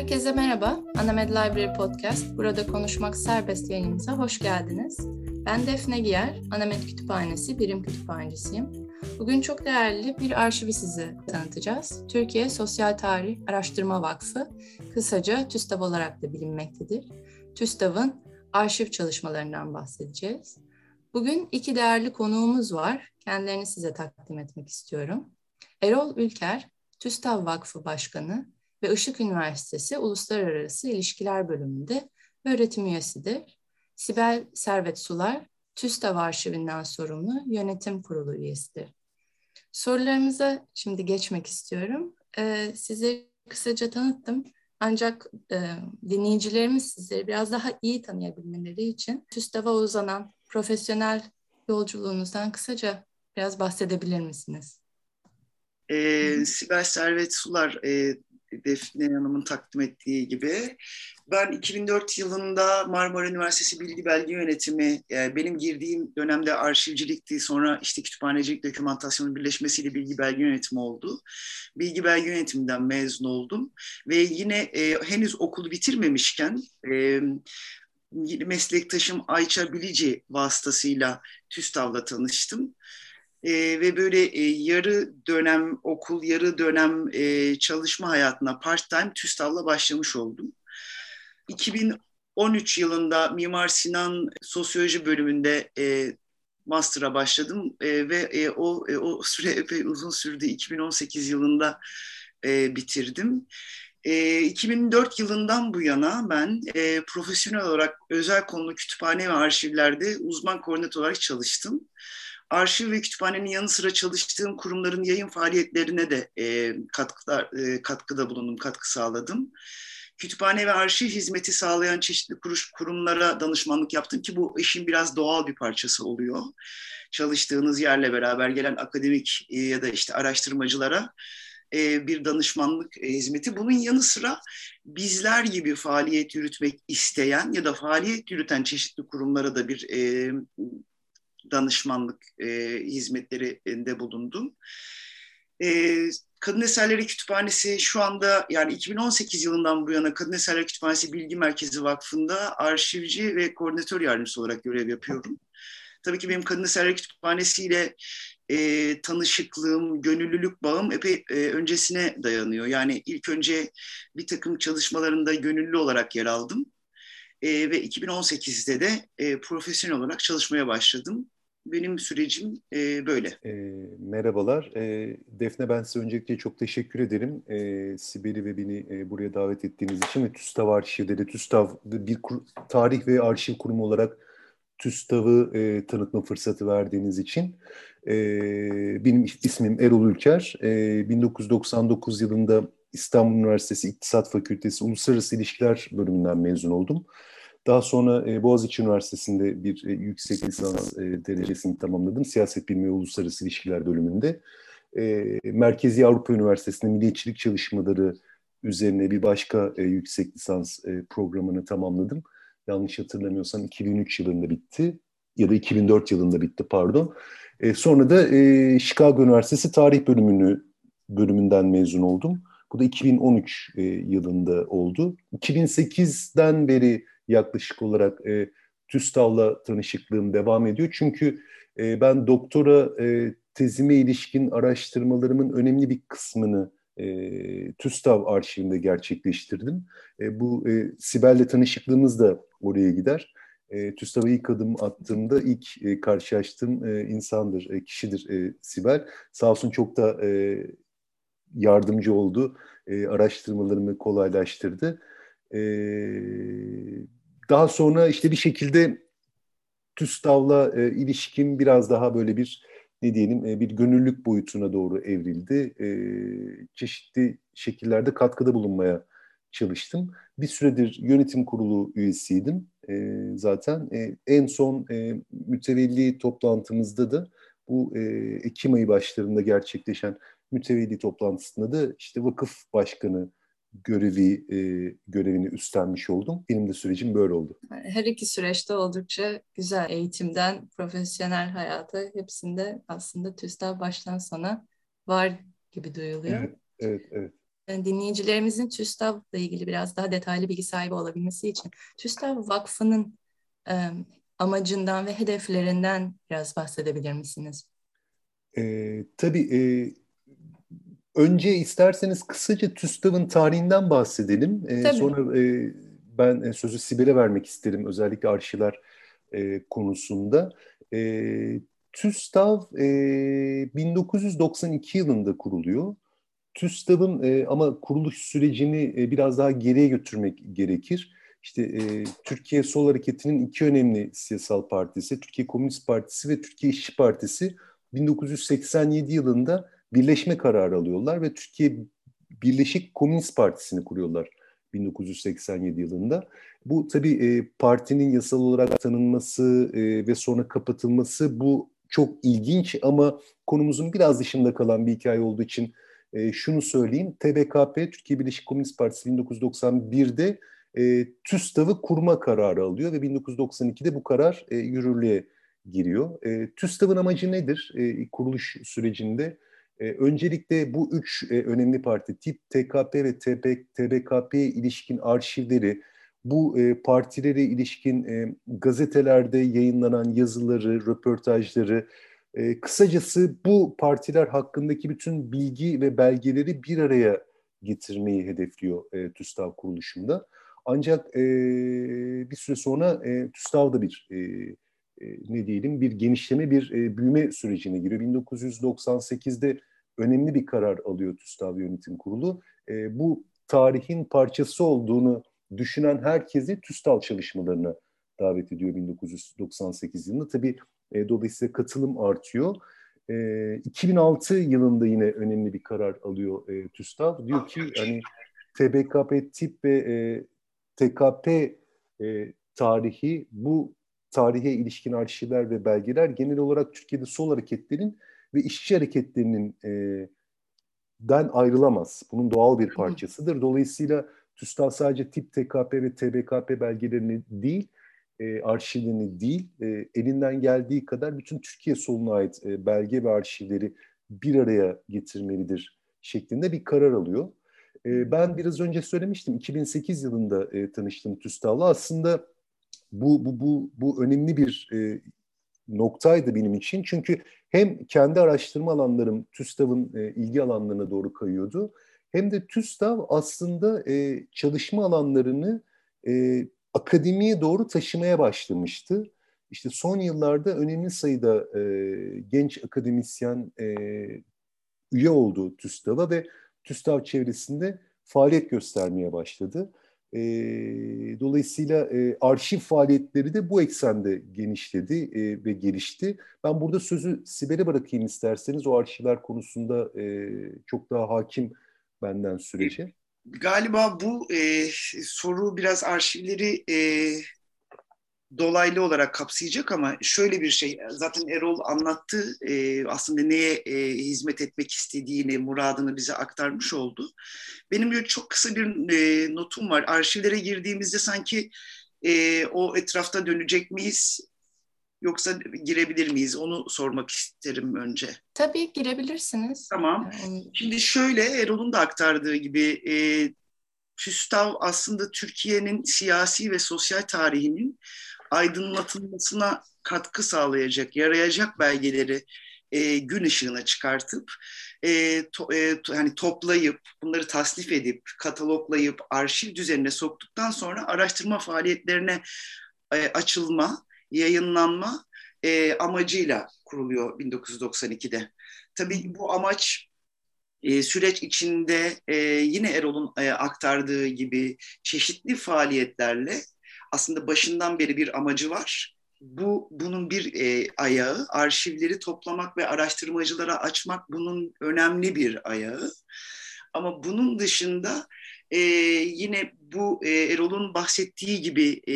Herkese merhaba. Anamed Library Podcast, Burada Konuşmak Serbest yayınımıza hoş geldiniz. Ben Defne Giyer, Anamed Kütüphanesi Birim Kütüphanecisiyim. Bugün çok değerli bir arşivi size tanıtacağız. Türkiye Sosyal Tarih Araştırma Vakfı, kısaca TÜSTAV olarak da bilinmektedir. TÜSTAV'ın arşiv çalışmalarından bahsedeceğiz. Bugün iki değerli konuğumuz var. Kendilerini size takdim etmek istiyorum. Erol Ülker, TÜSTAV Vakfı Başkanı ve Işık Üniversitesi Uluslararası İlişkiler Bölümünde öğretim üyesidir. Sibel Servet Sular, TÜSTAV Arşivinden sorumlu yönetim kurulu üyesidir. Sorularımıza şimdi geçmek istiyorum. Ee, size kısaca tanıttım. Ancak e, dinleyicilerimiz sizleri biraz daha iyi tanıyabilmeleri için TÜSTAV'a uzanan profesyonel yolculuğunuzdan kısaca biraz bahsedebilir misiniz? Ee, Sibel Servet Sular, e, Defne Hanım'ın takdim ettiği gibi. Ben 2004 yılında Marmara Üniversitesi Bilgi Belge Yönetimi, yani benim girdiğim dönemde arşivcilikti, sonra işte kütüphanecilik dokümantasyonun birleşmesiyle bilgi belge yönetimi oldu. Bilgi belge yönetiminden mezun oldum ve yine e, henüz okulu bitirmemişken e, meslektaşım Ayça Bilici vasıtasıyla TÜSTAV'la tanıştım. E, ve böyle e, yarı dönem okul, yarı dönem e, çalışma hayatına part-time TÜSTAV'la başlamış oldum. 2013 yılında Mimar Sinan Sosyoloji bölümünde e, master'a başladım e, ve e, o e, o süre epey uzun sürdü. 2018 yılında e, bitirdim. E, 2004 yılından bu yana ben e, profesyonel olarak özel konulu kütüphane ve arşivlerde uzman koordinatör olarak çalıştım arşiv ve kütüphanenin yanı sıra çalıştığım kurumların yayın faaliyetlerine de e, katkılar, e, katkıda bulundum, katkı sağladım. Kütüphane ve arşiv hizmeti sağlayan çeşitli kuruş, kurumlara danışmanlık yaptım ki bu işin biraz doğal bir parçası oluyor. Çalıştığınız yerle beraber gelen akademik e, ya da işte araştırmacılara e, bir danışmanlık e, hizmeti. Bunun yanı sıra bizler gibi faaliyet yürütmek isteyen ya da faaliyet yürüten çeşitli kurumlara da bir e, danışmanlık e, hizmetlerinde bulundum. E, Kadın Eserleri Kütüphanesi şu anda yani 2018 yılından bu yana Kadın Eserleri Kütüphanesi Bilgi Merkezi Vakfı'nda arşivci ve koordinatör yardımcısı olarak görev yapıyorum. Tabii ki benim Kadın Eserleri Kütüphanesi ile e, tanışıklığım, gönüllülük bağım epey e, öncesine dayanıyor. Yani ilk önce bir takım çalışmalarında gönüllü olarak yer aldım. E, ve 2018'de de e, profesyonel olarak çalışmaya başladım benim sürecim e, böyle. E, merhabalar. E, Defne ben size öncelikle çok teşekkür ederim. E, Sibel'i ve beni e, buraya davet ettiğiniz için ve TÜSTAV Arşiv'de TÜSTAV bir kur, tarih ve arşiv kurumu olarak TÜSTAV'ı e, tanıtma fırsatı verdiğiniz için. E, benim ismim Erol Ülker. E, 1999 yılında İstanbul Üniversitesi İktisat Fakültesi Uluslararası İlişkiler bölümünden mezun oldum. Daha sonra e, Boğaziçi Üniversitesi'nde bir e, yüksek lisans e, derecesini tamamladım. Siyaset Bilimi ve Uluslararası İlişkiler bölümünde. E, Merkezi Avrupa Üniversitesi'nde milliyetçilik çalışmaları üzerine bir başka e, yüksek lisans e, programını tamamladım. Yanlış hatırlamıyorsam 2003 yılında bitti ya da 2004 yılında bitti pardon. E, sonra da e, Chicago Üniversitesi Tarih Bölümünü bölümünden mezun oldum. Bu da 2013 e, yılında oldu. 2008'den beri yaklaşık olarak e, TÜSTAV'la tanışıklığım devam ediyor. Çünkü e, ben doktora e, tezime ilişkin araştırmalarımın önemli bir kısmını e, TÜSTAV arşivinde gerçekleştirdim. E, bu e, Sibel'le tanışıklığımız da oraya gider. E, TÜSTAV'a ilk adım attığımda ilk e, karşılaştığım e, insandır, e, kişidir e, Sibel. Sağ olsun çok da e, yardımcı oldu, e, araştırmalarımı kolaylaştırdı. E, daha sonra işte bir şekilde TÜSTAV'la e, ilişkim biraz daha böyle bir ne diyelim e, bir gönüllülük boyutuna doğru evrildi. E, çeşitli şekillerde katkıda bulunmaya çalıştım. Bir süredir yönetim kurulu üyesiydim e, zaten. E, en son e, mütevelli toplantımızda da bu e, Ekim ayı başlarında gerçekleşen mütevelli toplantısında da işte vakıf başkanı görevi e, görevini üstlenmiş oldum. Benim de sürecim böyle oldu. Her iki süreçte oldukça güzel eğitimden profesyonel hayata hepsinde aslında TÜSTAV baştan sona var gibi duyuluyor. Evet, evet, evet. e, dinleyicilerimizin TÜSTAV'la ilgili biraz daha detaylı bilgi sahibi olabilmesi için TÜSTAV Vakfı'nın e, amacından ve hedeflerinden biraz bahsedebilir misiniz? E, tabii e, önce isterseniz kısaca TÜSTAV'ın tarihinden bahsedelim. E, sonra e, ben e, sözü Sibel'e vermek isterim özellikle arşivler e, konusunda. E, TÜSTAV e, 1992 yılında kuruluyor. TÜSTAV'ın e, ama kuruluş sürecini e, biraz daha geriye götürmek gerekir. İşte e, Türkiye Sol Hareketi'nin iki önemli siyasal partisi, Türkiye Komünist Partisi ve Türkiye İşçi Partisi 1987 yılında birleşme kararı alıyorlar ve Türkiye Birleşik Komünist Partisi'ni kuruyorlar 1987 yılında. Bu tabii e, partinin yasal olarak tanınması e, ve sonra kapatılması bu çok ilginç ama konumuzun biraz dışında kalan bir hikaye olduğu için e, şunu söyleyeyim. TBKP, Türkiye Birleşik Komünist Partisi 1991'de e, TÜSTAV'ı kurma kararı alıyor ve 1992'de bu karar e, yürürlüğe giriyor. E, TÜSTAV'ın amacı nedir e, kuruluş sürecinde? E, öncelikle bu üç e, önemli parti, TİP, TKP ve TB, TBKP'ye ilişkin arşivleri, bu e, partilere ilişkin gazetelerde yayınlanan yazıları, röportajları, kısacası bu partiler hakkındaki bütün bilgi ve belgeleri bir araya getirmeyi hedefliyor TÜSTAV kuruluşunda. Ancak bir süre sonra e, TÜSTAV da bir ne diyelim bir genişleme, bir büyüme sürecine giriyor. 1998'de önemli bir karar alıyor TÜSTAV Yönetim Kurulu. E, bu tarihin parçası olduğunu düşünen herkesi TÜSTAV çalışmalarına davet ediyor 1998 yılında. Tabii e, dolayısıyla katılım artıyor. E, 2006 yılında yine önemli bir karar alıyor e, TÜSTAV. Diyor ki hani TBKP tip ve e, TKP e, tarihi bu tarihe ilişkin arşivler ve belgeler genel olarak Türkiye'de sol hareketlerin ve işçi hareketlerinin e, den ayrılamaz. Bunun doğal bir parçasıdır. Dolayısıyla TÜSTAV sadece tip TKP ve TBKP belgelerini değil, e, arşivlerini değil, e, elinden geldiği kadar bütün Türkiye soluna ait e, belge ve arşivleri bir araya getirmelidir şeklinde bir karar alıyor. E, ben biraz önce söylemiştim, 2008 yılında e, tanıştım TÜSTAV'la. Aslında bu, bu, bu, bu önemli bir e, noktaydı benim için. Çünkü hem kendi araştırma alanlarım TÜSTAV'ın e, ilgi alanlarına doğru kayıyordu. Hem de TÜSTAV aslında e, çalışma alanlarını e, akademiye doğru taşımaya başlamıştı. İşte son yıllarda önemli sayıda e, genç akademisyen e, üye oldu TÜSTAV'a ve TÜSTAV çevresinde faaliyet göstermeye başladı. E, dolayısıyla e, arşiv faaliyetleri de bu eksende genişledi e, ve gelişti. Ben burada sözü Sibel'e bırakayım isterseniz. O arşivler konusunda e, çok daha hakim benden sürece. Galiba bu e, soru biraz arşivleri e, dolaylı olarak kapsayacak ama şöyle bir şey zaten Erol anlattı e, aslında neye e, hizmet etmek istediğini muradını bize aktarmış oldu. Benim böyle çok kısa bir e, notum var arşivlere girdiğimizde sanki e, o etrafta dönecek miyiz yoksa girebilir miyiz onu sormak isterim önce. Tabii girebilirsiniz. Tamam. Şimdi şöyle Erol'un da aktardığı gibi e, TÜSTAV aslında Türkiye'nin siyasi ve sosyal tarihinin aydınlatılmasına katkı sağlayacak, yarayacak belgeleri e, gün ışığına çıkartıp e, to, e, to, hani toplayıp bunları tasnif edip kataloglayıp arşiv düzenine soktuktan sonra araştırma faaliyetlerine e, açılma, yayınlanma e, amacıyla kuruluyor 1992'de. Tabii bu amaç e, süreç içinde e, yine Erol'un e, aktardığı gibi çeşitli faaliyetlerle aslında başından beri bir amacı var. Bu bunun bir e, ayağı, arşivleri toplamak ve araştırmacılara açmak bunun önemli bir ayağı. Ama bunun dışında e, yine bu e, Erol'un bahsettiği gibi e,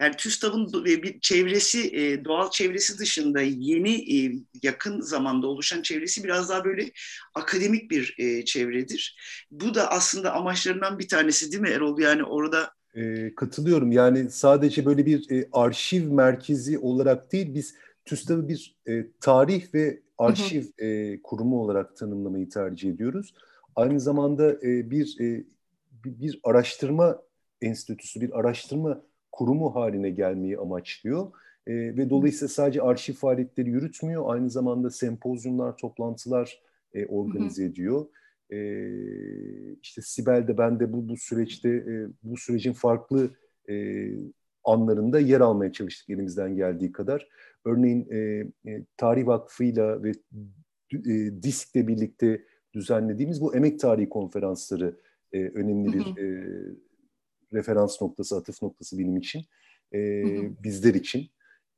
yani TÜSTAV'ın bir çevresi, e, doğal çevresi dışında yeni e, yakın zamanda oluşan çevresi biraz daha böyle akademik bir e, çevredir. Bu da aslında amaçlarından bir tanesi değil mi Erol? Yani orada e, katılıyorum. Yani sadece böyle bir e, arşiv merkezi olarak değil, biz TÜSTAV'ı bir e, tarih ve arşiv hı hı. E, kurumu olarak tanımlamayı tercih ediyoruz. aynı zamanda e, bir e, bir araştırma enstitüsü, bir araştırma kurumu haline gelmeyi amaçlıyor. E, ve dolayısıyla sadece arşiv faaliyetleri yürütmüyor, aynı zamanda sempozyumlar, toplantılar e, organize hı hı. ediyor. E, işte Sibel de ben de bu, bu süreçte e, bu sürecin farklı e, anlarında yer almaya çalıştık elimizden geldiği kadar. Örneğin e, e, Tarih Vakfı'yla ve e, DİSK'le birlikte düzenlediğimiz bu emek tarihi konferansları e, önemli bir e, referans noktası, atıf noktası benim için, e, bizler için.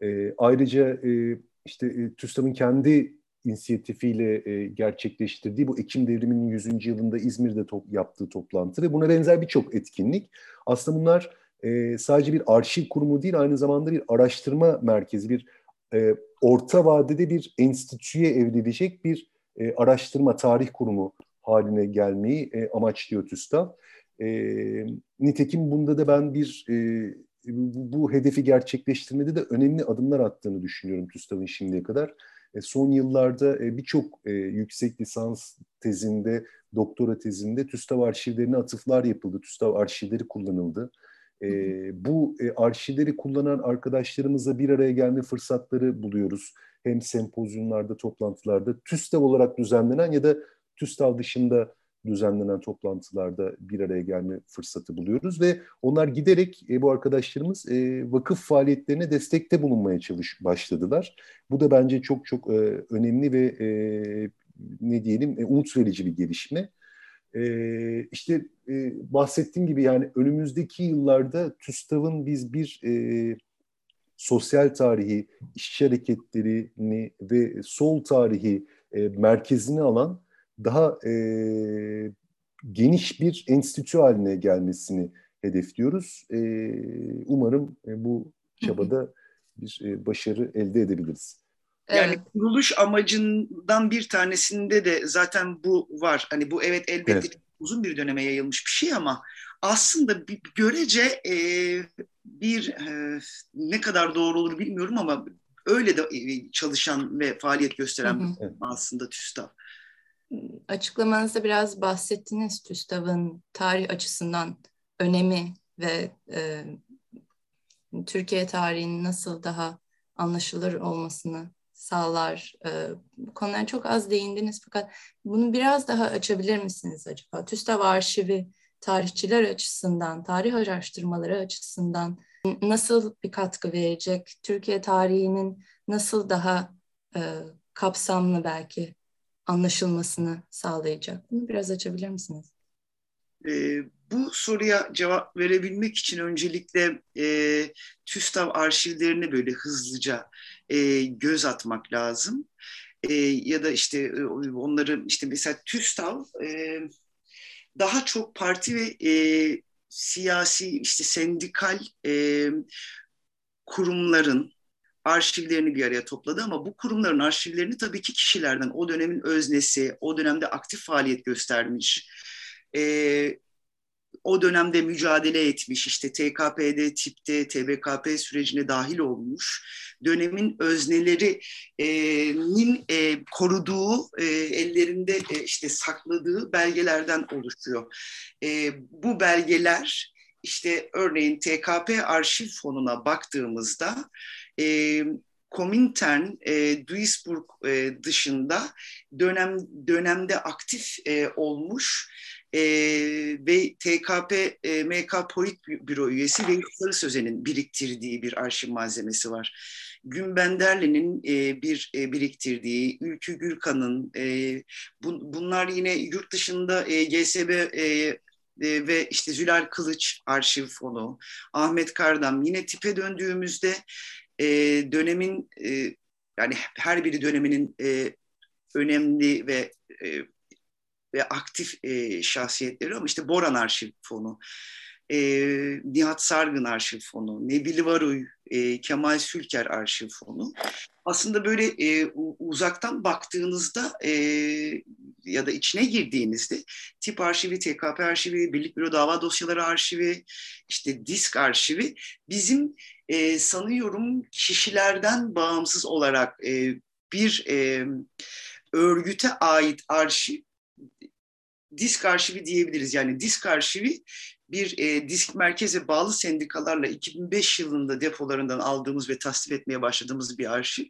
E, ayrıca e, işte e, TÜSTAV'ın kendi inisiyatifiyle e, gerçekleştirdiği bu Ekim Devrimi'nin 100. yılında İzmir'de top, yaptığı toplantı ve buna benzer birçok etkinlik. Aslında bunlar e, sadece bir arşiv kurumu değil, aynı zamanda bir araştırma merkezi, bir e, orta vadede bir enstitüye evrilecek bir e, araştırma, tarih kurumu haline gelmeyi e, amaçlıyor TÜSTAV. E, nitekim bunda da ben bir e, bu, bu hedefi gerçekleştirmede de önemli adımlar attığını düşünüyorum TÜSTAV'ın şimdiye kadar. E, son yıllarda e, birçok e, yüksek lisans tezinde, doktora tezinde TÜSTAV arşivlerine atıflar yapıldı, TÜSTAV arşivleri kullanıldı. E, bu e, arşivleri kullanan arkadaşlarımızla bir araya gelme fırsatları buluyoruz. Hem sempozyumlarda, toplantılarda, TÜSTAV olarak düzenlenen ya da TÜSTAV dışında düzenlenen toplantılarda bir araya gelme fırsatı buluyoruz ve onlar giderek e, bu arkadaşlarımız e, vakıf faaliyetlerine destekte bulunmaya çalış başladılar. Bu da bence çok çok e, önemli ve e, ne diyelim e, umut verici bir gelişme. E, işte e, bahsettiğim gibi yani önümüzdeki yıllarda TÜSTAV'ın biz bir e, sosyal tarihi, işçi hareketlerini ve sol tarihi e, merkezine alan daha e, geniş bir enstitü haline gelmesini hedefliyoruz. E, umarım e, bu çabada bir e, başarı elde edebiliriz. Yani evet. kuruluş amacından bir tanesinde de zaten bu var. Hani bu evet elbette evet. uzun bir döneme yayılmış bir şey ama aslında bir görece e, bir e, ne kadar doğru olur bilmiyorum ama öyle de e, çalışan ve faaliyet gösteren hı hı. aslında TÜSTAV açıklamanızda biraz bahsettiniz TÜSTAV'ın tarih açısından önemi ve e, Türkiye tarihinin nasıl daha anlaşılır olmasını sağlar. E, bu konulara çok az değindiniz fakat bunu biraz daha açabilir misiniz acaba? TÜSTAV arşivi tarihçiler açısından, tarih araştırmaları açısından nasıl bir katkı verecek? Türkiye tarihinin nasıl daha e, kapsamlı belki anlaşılmasını sağlayacak. Bunu biraz açabilir misiniz? E, bu soruya cevap verebilmek için öncelikle e, TÜSTAV arşivlerine böyle hızlıca e, göz atmak lazım. E, ya da işte e, onları işte mesela TÜSTAV e, daha çok parti ve e, siyasi işte sendikal e, kurumların arşivlerini bir araya topladı ama bu kurumların arşivlerini tabii ki kişilerden, o dönemin öznesi, o dönemde aktif faaliyet göstermiş, e, o dönemde mücadele etmiş, işte TKP'de, tipte, TBKP sürecine dahil olmuş, dönemin öznelerinin e, koruduğu, e, ellerinde e, işte sakladığı belgelerden oluşuyor. E, bu belgeler işte örneğin TKP arşiv fonuna baktığımızda e, Komintern, e, Duisburg e, dışında dönem dönemde aktif e, olmuş e, ve TKP e, MK Politbüro üyesi ve Sarı Sözen'in biriktirdiği bir arşiv malzemesi var. Günbenderli'nin e, bir e, biriktirdiği, Ülkü Gürkan'ın, e, bu, bunlar yine yurt dışında e, GSB e, e, ve işte Zülal Kılıç arşiv fonu, Ahmet Kardam. Yine tipe döndüğümüzde e, dönemin e, yani her biri döneminin e, önemli ve e, ve aktif e, şahsiyetleri ama işte Boran Arşiv Fonu, e, Nihat Sargın Arşiv Fonu, Nebili Varuy, e, Kemal Sülker Arşiv Fonu. Aslında böyle e, uzaktan baktığınızda e, ya da içine girdiğinizde tip arşivi, TKP arşivi, Birlik Büro Dava Dosyaları arşivi, işte disk arşivi bizim e, sanıyorum kişilerden bağımsız olarak e, bir e, örgüte ait arşiv disk arşivi diyebiliriz. Yani disk arşivi bir e, disk merkeze bağlı sendikalarla 2005 yılında depolarından aldığımız ve tasnif etmeye başladığımız bir arşiv.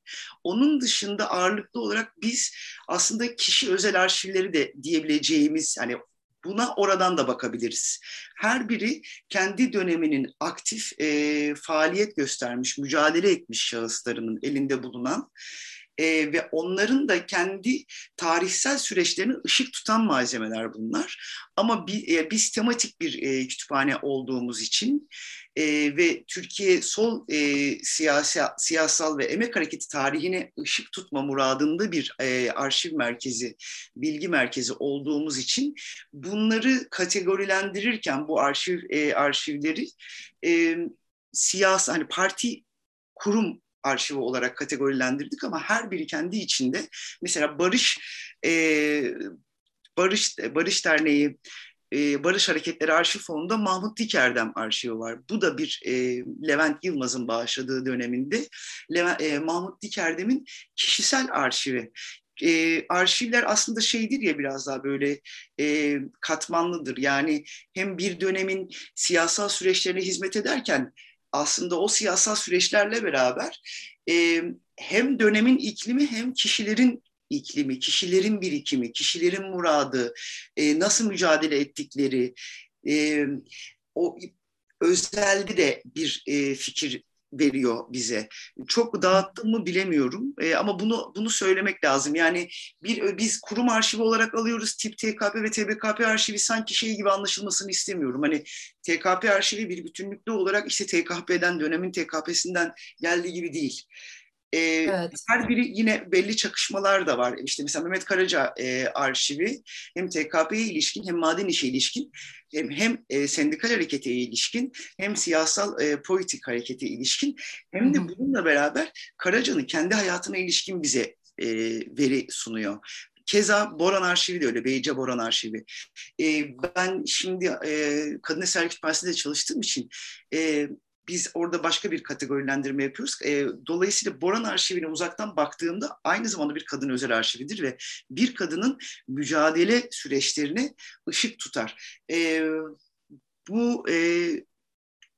Onun dışında ağırlıklı olarak biz aslında kişi özel arşivleri de diyebileceğimiz hani Buna oradan da bakabiliriz. Her biri kendi döneminin aktif e, faaliyet göstermiş, mücadele etmiş şahıslarının elinde bulunan e, ve onların da kendi tarihsel süreçlerini ışık tutan malzemeler bunlar. Ama bir, e, biz tematik bir e, kütüphane olduğumuz için e, ve Türkiye sol e, siyasi, siyasal ve emek hareketi tarihine ışık tutma muradında bir e, arşiv merkezi, bilgi merkezi olduğumuz için bunları kategorilendirirken bu arşiv e, arşivleri e, siyasi hani parti kurum arşivi olarak kategorilendirdik ama her biri kendi içinde mesela Barış e, Barış Barış Derneği e, Barış Hareketleri Arşiv Fonu'nda Mahmut Dikerdem arşivi var. Bu da bir e, Levent Yılmaz'ın bağışladığı döneminde Levent, e, Mahmut Dikerdem'in kişisel arşivi. E, arşivler aslında şeydir ya biraz daha böyle e, katmanlıdır. Yani hem bir dönemin siyasal süreçlerine hizmet ederken aslında o siyasal süreçlerle beraber e, hem dönemin iklimi hem kişilerin iklimi, kişilerin birikimi, kişilerin muradı, e, nasıl mücadele ettikleri, e, o özelde de bir e, fikir veriyor bize. Çok dağıttım mı bilemiyorum e, ama bunu bunu söylemek lazım. Yani bir biz kurum arşivi olarak alıyoruz tip TKP ve TBKP arşivi sanki şey gibi anlaşılmasını istemiyorum. Hani TKP arşivi bir bütünlüklü olarak işte TKP'den dönemin TKP'sinden geldiği gibi değil. E, evet. Her biri yine belli çakışmalar da var. İşte mesela Mehmet Karaca e, arşivi hem TKP'ye ilişkin hem maden işe ilişkin hem, hem e, sendikal harekete ilişkin hem siyasal e, politik harekete ilişkin hem de bununla beraber Karaca'nın kendi hayatına ilişkin bize e, veri sunuyor. Keza Boran Arşivi de öyle, Beyce Boran Arşivi. E, ben şimdi e, Kadın Eser Kütüphanesi'nde çalıştığım için e, biz orada başka bir kategorilendirme yapıyoruz. E, dolayısıyla Boran arşivine uzaktan baktığımda aynı zamanda bir kadın özel arşividir ve bir kadının mücadele süreçlerine ışık tutar. E, bu e,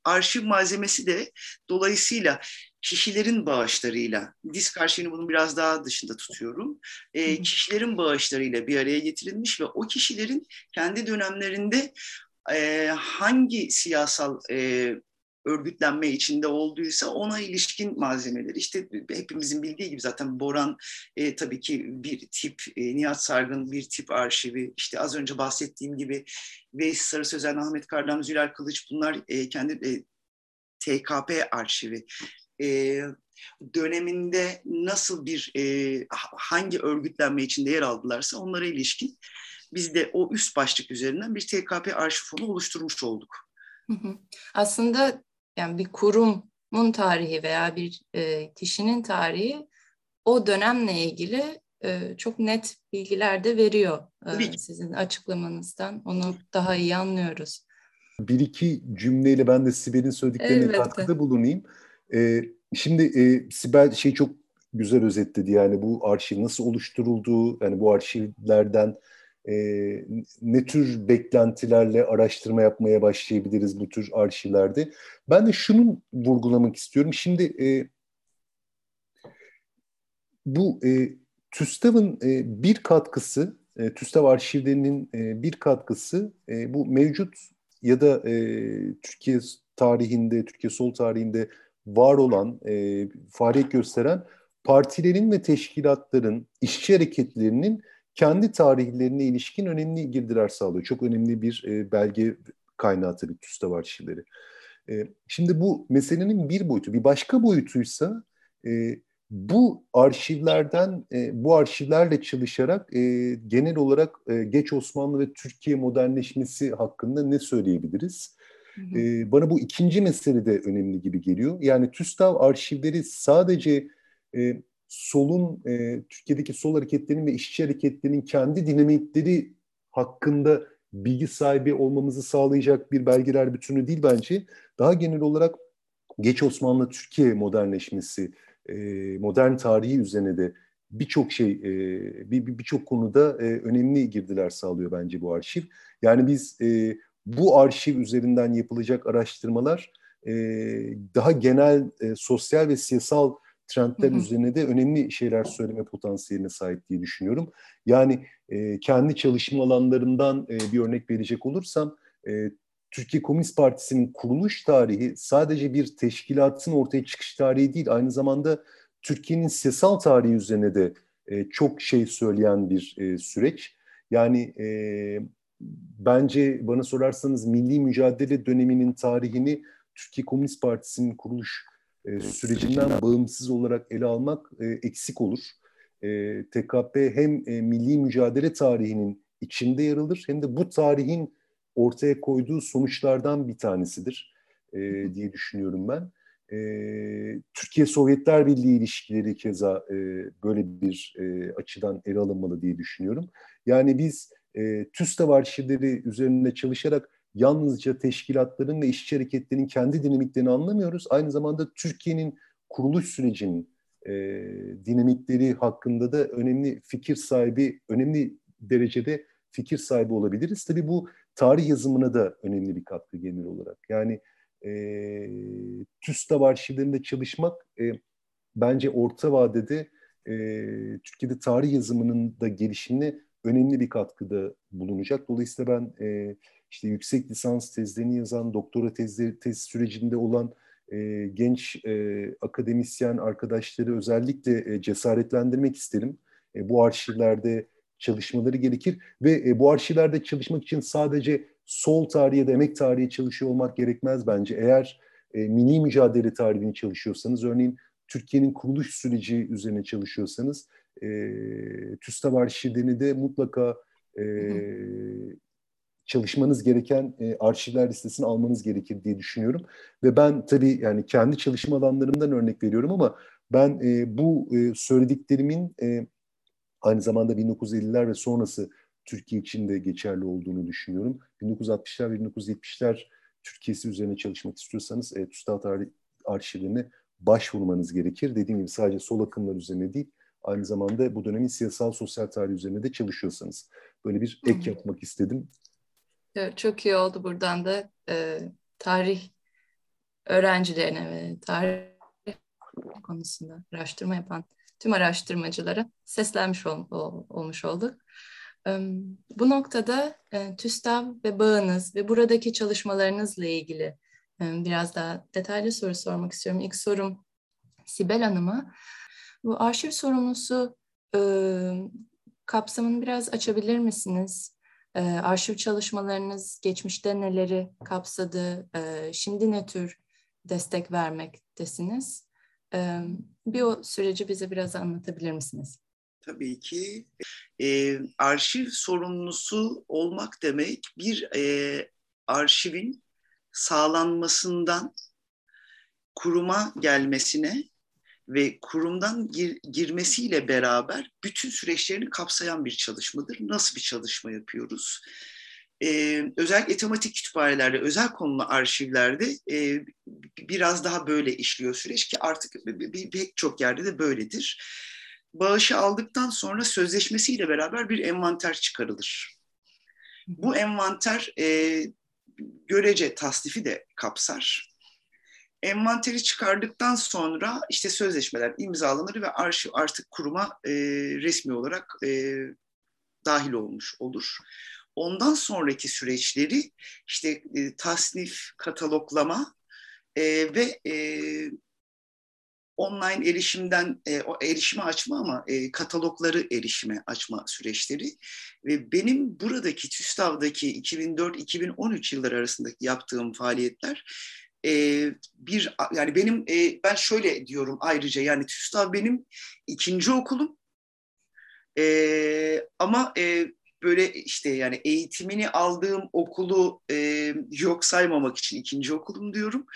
arşiv malzemesi de dolayısıyla kişilerin bağışlarıyla, disk arşivini bunun biraz daha dışında tutuyorum, e, kişilerin bağışlarıyla bir araya getirilmiş ve o kişilerin kendi dönemlerinde e, hangi siyasal e, örgütlenme içinde olduysa ona ilişkin malzemeler. İşte hepimizin bildiği gibi zaten Boran e, tabii ki bir tip, e, Nihat Sargın bir tip arşivi. İşte az önce bahsettiğim gibi Veys Sarı Sözen, Ahmet Kardam, Zülal Kılıç bunlar e, kendi e, TKP arşivi. E, döneminde nasıl bir e, hangi örgütlenme içinde yer aldılarsa onlara ilişkin biz de o üst başlık üzerinden bir TKP arşiv fonu oluşturmuş olduk. Aslında yani bir kurumun tarihi veya bir e, kişinin tarihi o dönemle ilgili e, çok net bilgiler de veriyor e, sizin açıklamanızdan. Onu daha iyi anlıyoruz. Bir iki cümleyle ben de Sibel'in söylediklerine Elbette. katkıda bulunayım. E, şimdi e, Sibel şey çok güzel özetledi yani bu arşiv nasıl oluşturulduğu, yani bu arşivlerden e, ne tür beklentilerle araştırma yapmaya başlayabiliriz bu tür arşivlerde. Ben de şunu vurgulamak istiyorum. Şimdi e, bu e, TÜSTAV'ın e, bir katkısı, e, TÜSTAV arşivlerinin e, bir katkısı e, bu mevcut ya da e, Türkiye tarihinde, Türkiye sol tarihinde var olan, e, faaliyet gösteren partilerin ve teşkilatların, işçi hareketlerinin kendi tarihlerine ilişkin önemli girdiler sağlıyor. Çok önemli bir e, belge kaynağı tabii TÜSTAV arşivleri. E, şimdi bu meselenin bir boyutu. Bir başka boyutuysa e, bu arşivlerden, e, bu arşivlerle çalışarak e, genel olarak e, geç Osmanlı ve Türkiye modernleşmesi hakkında ne söyleyebiliriz? Hı hı. E, bana bu ikinci mesele de önemli gibi geliyor. Yani TÜSTAV arşivleri sadece e, solun, e, Türkiye'deki sol hareketlerinin ve işçi hareketlerinin kendi dinamikleri hakkında bilgi sahibi olmamızı sağlayacak bir belgeler bütünü değil bence. Daha genel olarak geç Osmanlı Türkiye modernleşmesi, e, modern tarihi üzerine de birçok şey, bir birçok konuda önemli girdiler sağlıyor bence bu arşiv. Yani biz bu arşiv üzerinden yapılacak araştırmalar daha genel sosyal ve siyasal trendler hı hı. üzerine de önemli şeyler söyleme potansiyeline sahip diye düşünüyorum. Yani kendi çalışma alanlarından bir örnek verecek olursam Türkiye Komünist Partisi'nin kuruluş tarihi sadece bir teşkilatın ortaya çıkış tarihi değil, aynı zamanda Türkiye'nin siyasal tarihi üzerine de e, çok şey söyleyen bir e, süreç. Yani e, bence bana sorarsanız milli mücadele döneminin tarihini Türkiye Komünist Partisi'nin kuruluş e, sürecinden bağımsız olarak ele almak e, eksik olur. E, TKP hem e, milli mücadele tarihinin içinde yer alır hem de bu tarihin ortaya koyduğu sonuçlardan bir tanesidir e, diye düşünüyorum ben. E, Türkiye Sovyetler Birliği ilişkileri keza e, böyle bir e, açıdan ele alınmalı diye düşünüyorum. Yani biz e, TÜSTAV arşivleri üzerinde çalışarak yalnızca teşkilatların ve işçi hareketlerinin kendi dinamiklerini anlamıyoruz. Aynı zamanda Türkiye'nin kuruluş sürecinin e, dinamikleri hakkında da önemli fikir sahibi, önemli derecede fikir sahibi olabiliriz. Tabii bu tarih yazımına da önemli bir katkı genel olarak. Yani e, TÜSTAV arşivlerinde çalışmak e, bence orta vadede e, Türkiye'de tarih yazımının da gelişimine önemli bir katkıda bulunacak. Dolayısıyla ben e, işte yüksek lisans tezlerini yazan, doktora tezleri, tez sürecinde olan e, genç e, akademisyen arkadaşları özellikle e, cesaretlendirmek isterim. E, bu arşivlerde çalışmaları gerekir ve e, bu arşivlerde çalışmak için sadece sol tarihi ya da emek tarihi çalışıyor olmak gerekmez bence. Eğer e, milli mücadele tarihini çalışıyorsanız, örneğin Türkiye'nin kuruluş süreci üzerine çalışıyorsanız, e, TÜSTAV arşivlerini de mutlaka e, çalışmanız gereken e, arşivler listesini almanız gerekir diye düşünüyorum. Ve ben tabii yani kendi çalışma alanlarımdan örnek veriyorum ama ben e, bu e, söylediklerimin e, aynı zamanda 1950'ler ve sonrası Türkiye için de geçerli olduğunu düşünüyorum. 1960'lar ve 1970'ler Türkiye'si üzerine çalışmak istiyorsanız e, TÜSTAT arşivlerine başvurmanız gerekir. Dediğim gibi sadece sol akımlar üzerine değil, aynı zamanda bu dönemin siyasal sosyal tarihi üzerine de çalışıyorsanız. Böyle bir ek yapmak istedim. Çok iyi oldu buradan da e, tarih öğrencilerine ve tarih konusunda araştırma yapan tüm araştırmacılara seslenmiş ol, ol, olmuş olduk. Bu noktada TÜSTAV ve bağınız ve buradaki çalışmalarınızla ilgili biraz daha detaylı soru sormak istiyorum. İlk sorum Sibel Hanım'a. Bu arşiv sorumlusu kapsamını biraz açabilir misiniz? Arşiv çalışmalarınız geçmişte neleri kapsadı? Şimdi ne tür destek vermektesiniz? Bir o süreci bize biraz anlatabilir misiniz? Tabii ki. E, arşiv sorumlusu olmak demek bir e, arşivin sağlanmasından kuruma gelmesine ve kurumdan gir, girmesiyle beraber bütün süreçlerini kapsayan bir çalışmadır. Nasıl bir çalışma yapıyoruz? Ee, özellikle tematik kütüphanelerde, özel konulu arşivlerde e, biraz daha böyle işliyor süreç ki artık pek çok yerde de böyledir bağışı aldıktan sonra sözleşmesiyle beraber bir envanter çıkarılır. Bu envanter e, görece tasnifi de kapsar. Envanteri çıkardıktan sonra işte sözleşmeler imzalanır ve arşiv artık kuruma e, resmi olarak e, dahil olmuş olur. Ondan sonraki süreçleri işte e, tasnif, kataloglama e, ve e, online erişimden e, o erişime açma ama e, katalogları erişime açma süreçleri ve benim buradaki TÜSTAV'daki 2004-2013 yılları arasındaki yaptığım faaliyetler e, bir yani benim e, ben şöyle diyorum ayrıca yani TÜSTAV benim ikinci okulum e, ama e, böyle işte yani eğitimini aldığım okulu e, yok saymamak için ikinci okulum diyorum.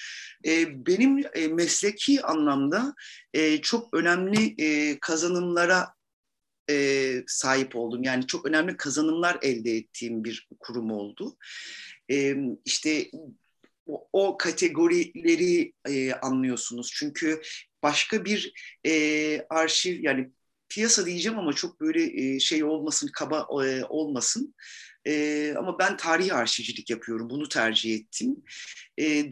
E, benim e, mesleki anlamda e, çok önemli e, kazanımlara e, sahip oldum. Yani çok önemli kazanımlar elde ettiğim bir kurum oldu. E, işte o, kategorileri e, anlıyorsunuz. Çünkü başka bir e, arşiv yani piyasa diyeceğim ama çok böyle şey olmasın, kaba olmasın. ama ben tarihi arşivcilik yapıyorum, bunu tercih ettim.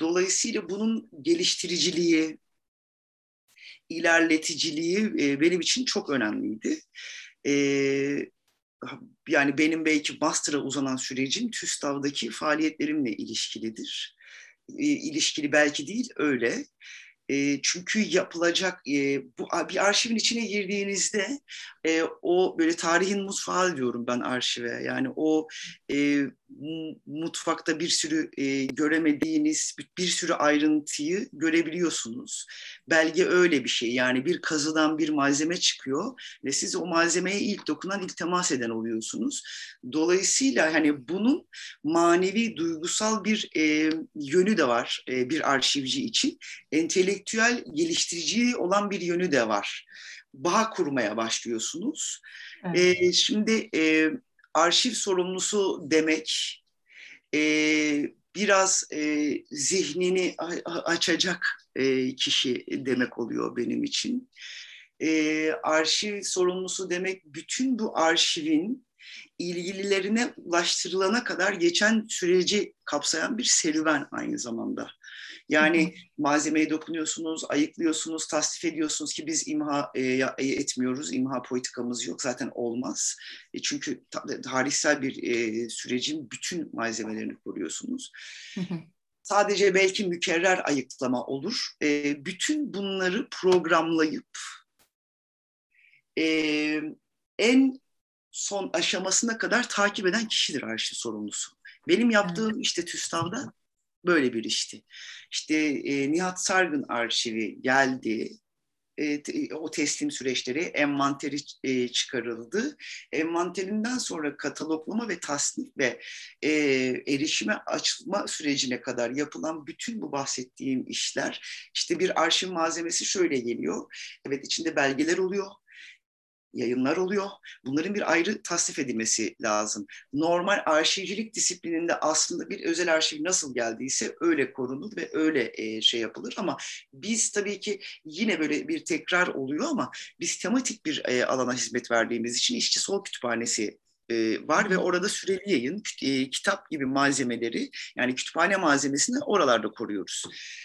dolayısıyla bunun geliştiriciliği, ilerleticiliği benim için çok önemliydi. yani benim belki master'a uzanan sürecim TÜSTAV'daki faaliyetlerimle ilişkilidir. İlişkili belki değil, öyle. E, çünkü yapılacak e, bu bir arşivin içine girdiğinizde e, o böyle tarihin mutfağı diyorum ben arşive. Yani o e, mutfakta bir sürü e, göremediğiniz bir, sürü ayrıntıyı görebiliyorsunuz. Belge öyle bir şey. Yani bir kazıdan bir malzeme çıkıyor ve siz o malzemeye ilk dokunan, ilk temas eden oluyorsunuz. Dolayısıyla hani bunun manevi, duygusal bir e, yönü de var e, bir arşivci için. Entelektüel geliştirici olan bir yönü de var bağ kurmaya başlıyorsunuz. Evet. E, şimdi e, arşiv sorumlusu demek e, biraz e, zihnini açacak e, kişi demek oluyor benim için. E, arşiv sorumlusu demek bütün bu arşivin ilgililerine ulaştırılana kadar geçen süreci kapsayan bir serüven aynı zamanda. Yani malzemeye dokunuyorsunuz, ayıklıyorsunuz, tasdif ediyorsunuz ki biz imha e, e, etmiyoruz. İmha politikamız yok. Zaten olmaz. E, çünkü tarihsel bir e, sürecin bütün malzemelerini koruyorsunuz. Sadece belki mükerrer ayıklama olur. E, bütün bunları programlayıp e, en son aşamasına kadar takip eden kişidir arşiv sorumlusu. Benim yaptığım işte TÜSTAV'da böyle bir işti. İşte e, Nihat Sargın arşivi geldi. E, te, o teslim süreçleri envanteri e, çıkarıldı. Envanterinden sonra kataloglama ve tasnif ve e, erişime açılma sürecine kadar yapılan bütün bu bahsettiğim işler işte bir arşiv malzemesi şöyle geliyor. Evet içinde belgeler oluyor yayınlar oluyor. Bunların bir ayrı tasnif edilmesi lazım. Normal arşivcilik disiplininde aslında bir özel arşiv nasıl geldiyse öyle korunur ve öyle e, şey yapılır ama biz tabii ki yine böyle bir tekrar oluyor ama biz tematik bir e, alana hizmet verdiğimiz için işçi sol kütüphanesi e, var ve orada süreli yayın, e, kitap gibi malzemeleri yani kütüphane malzemesini oralarda koruyoruz.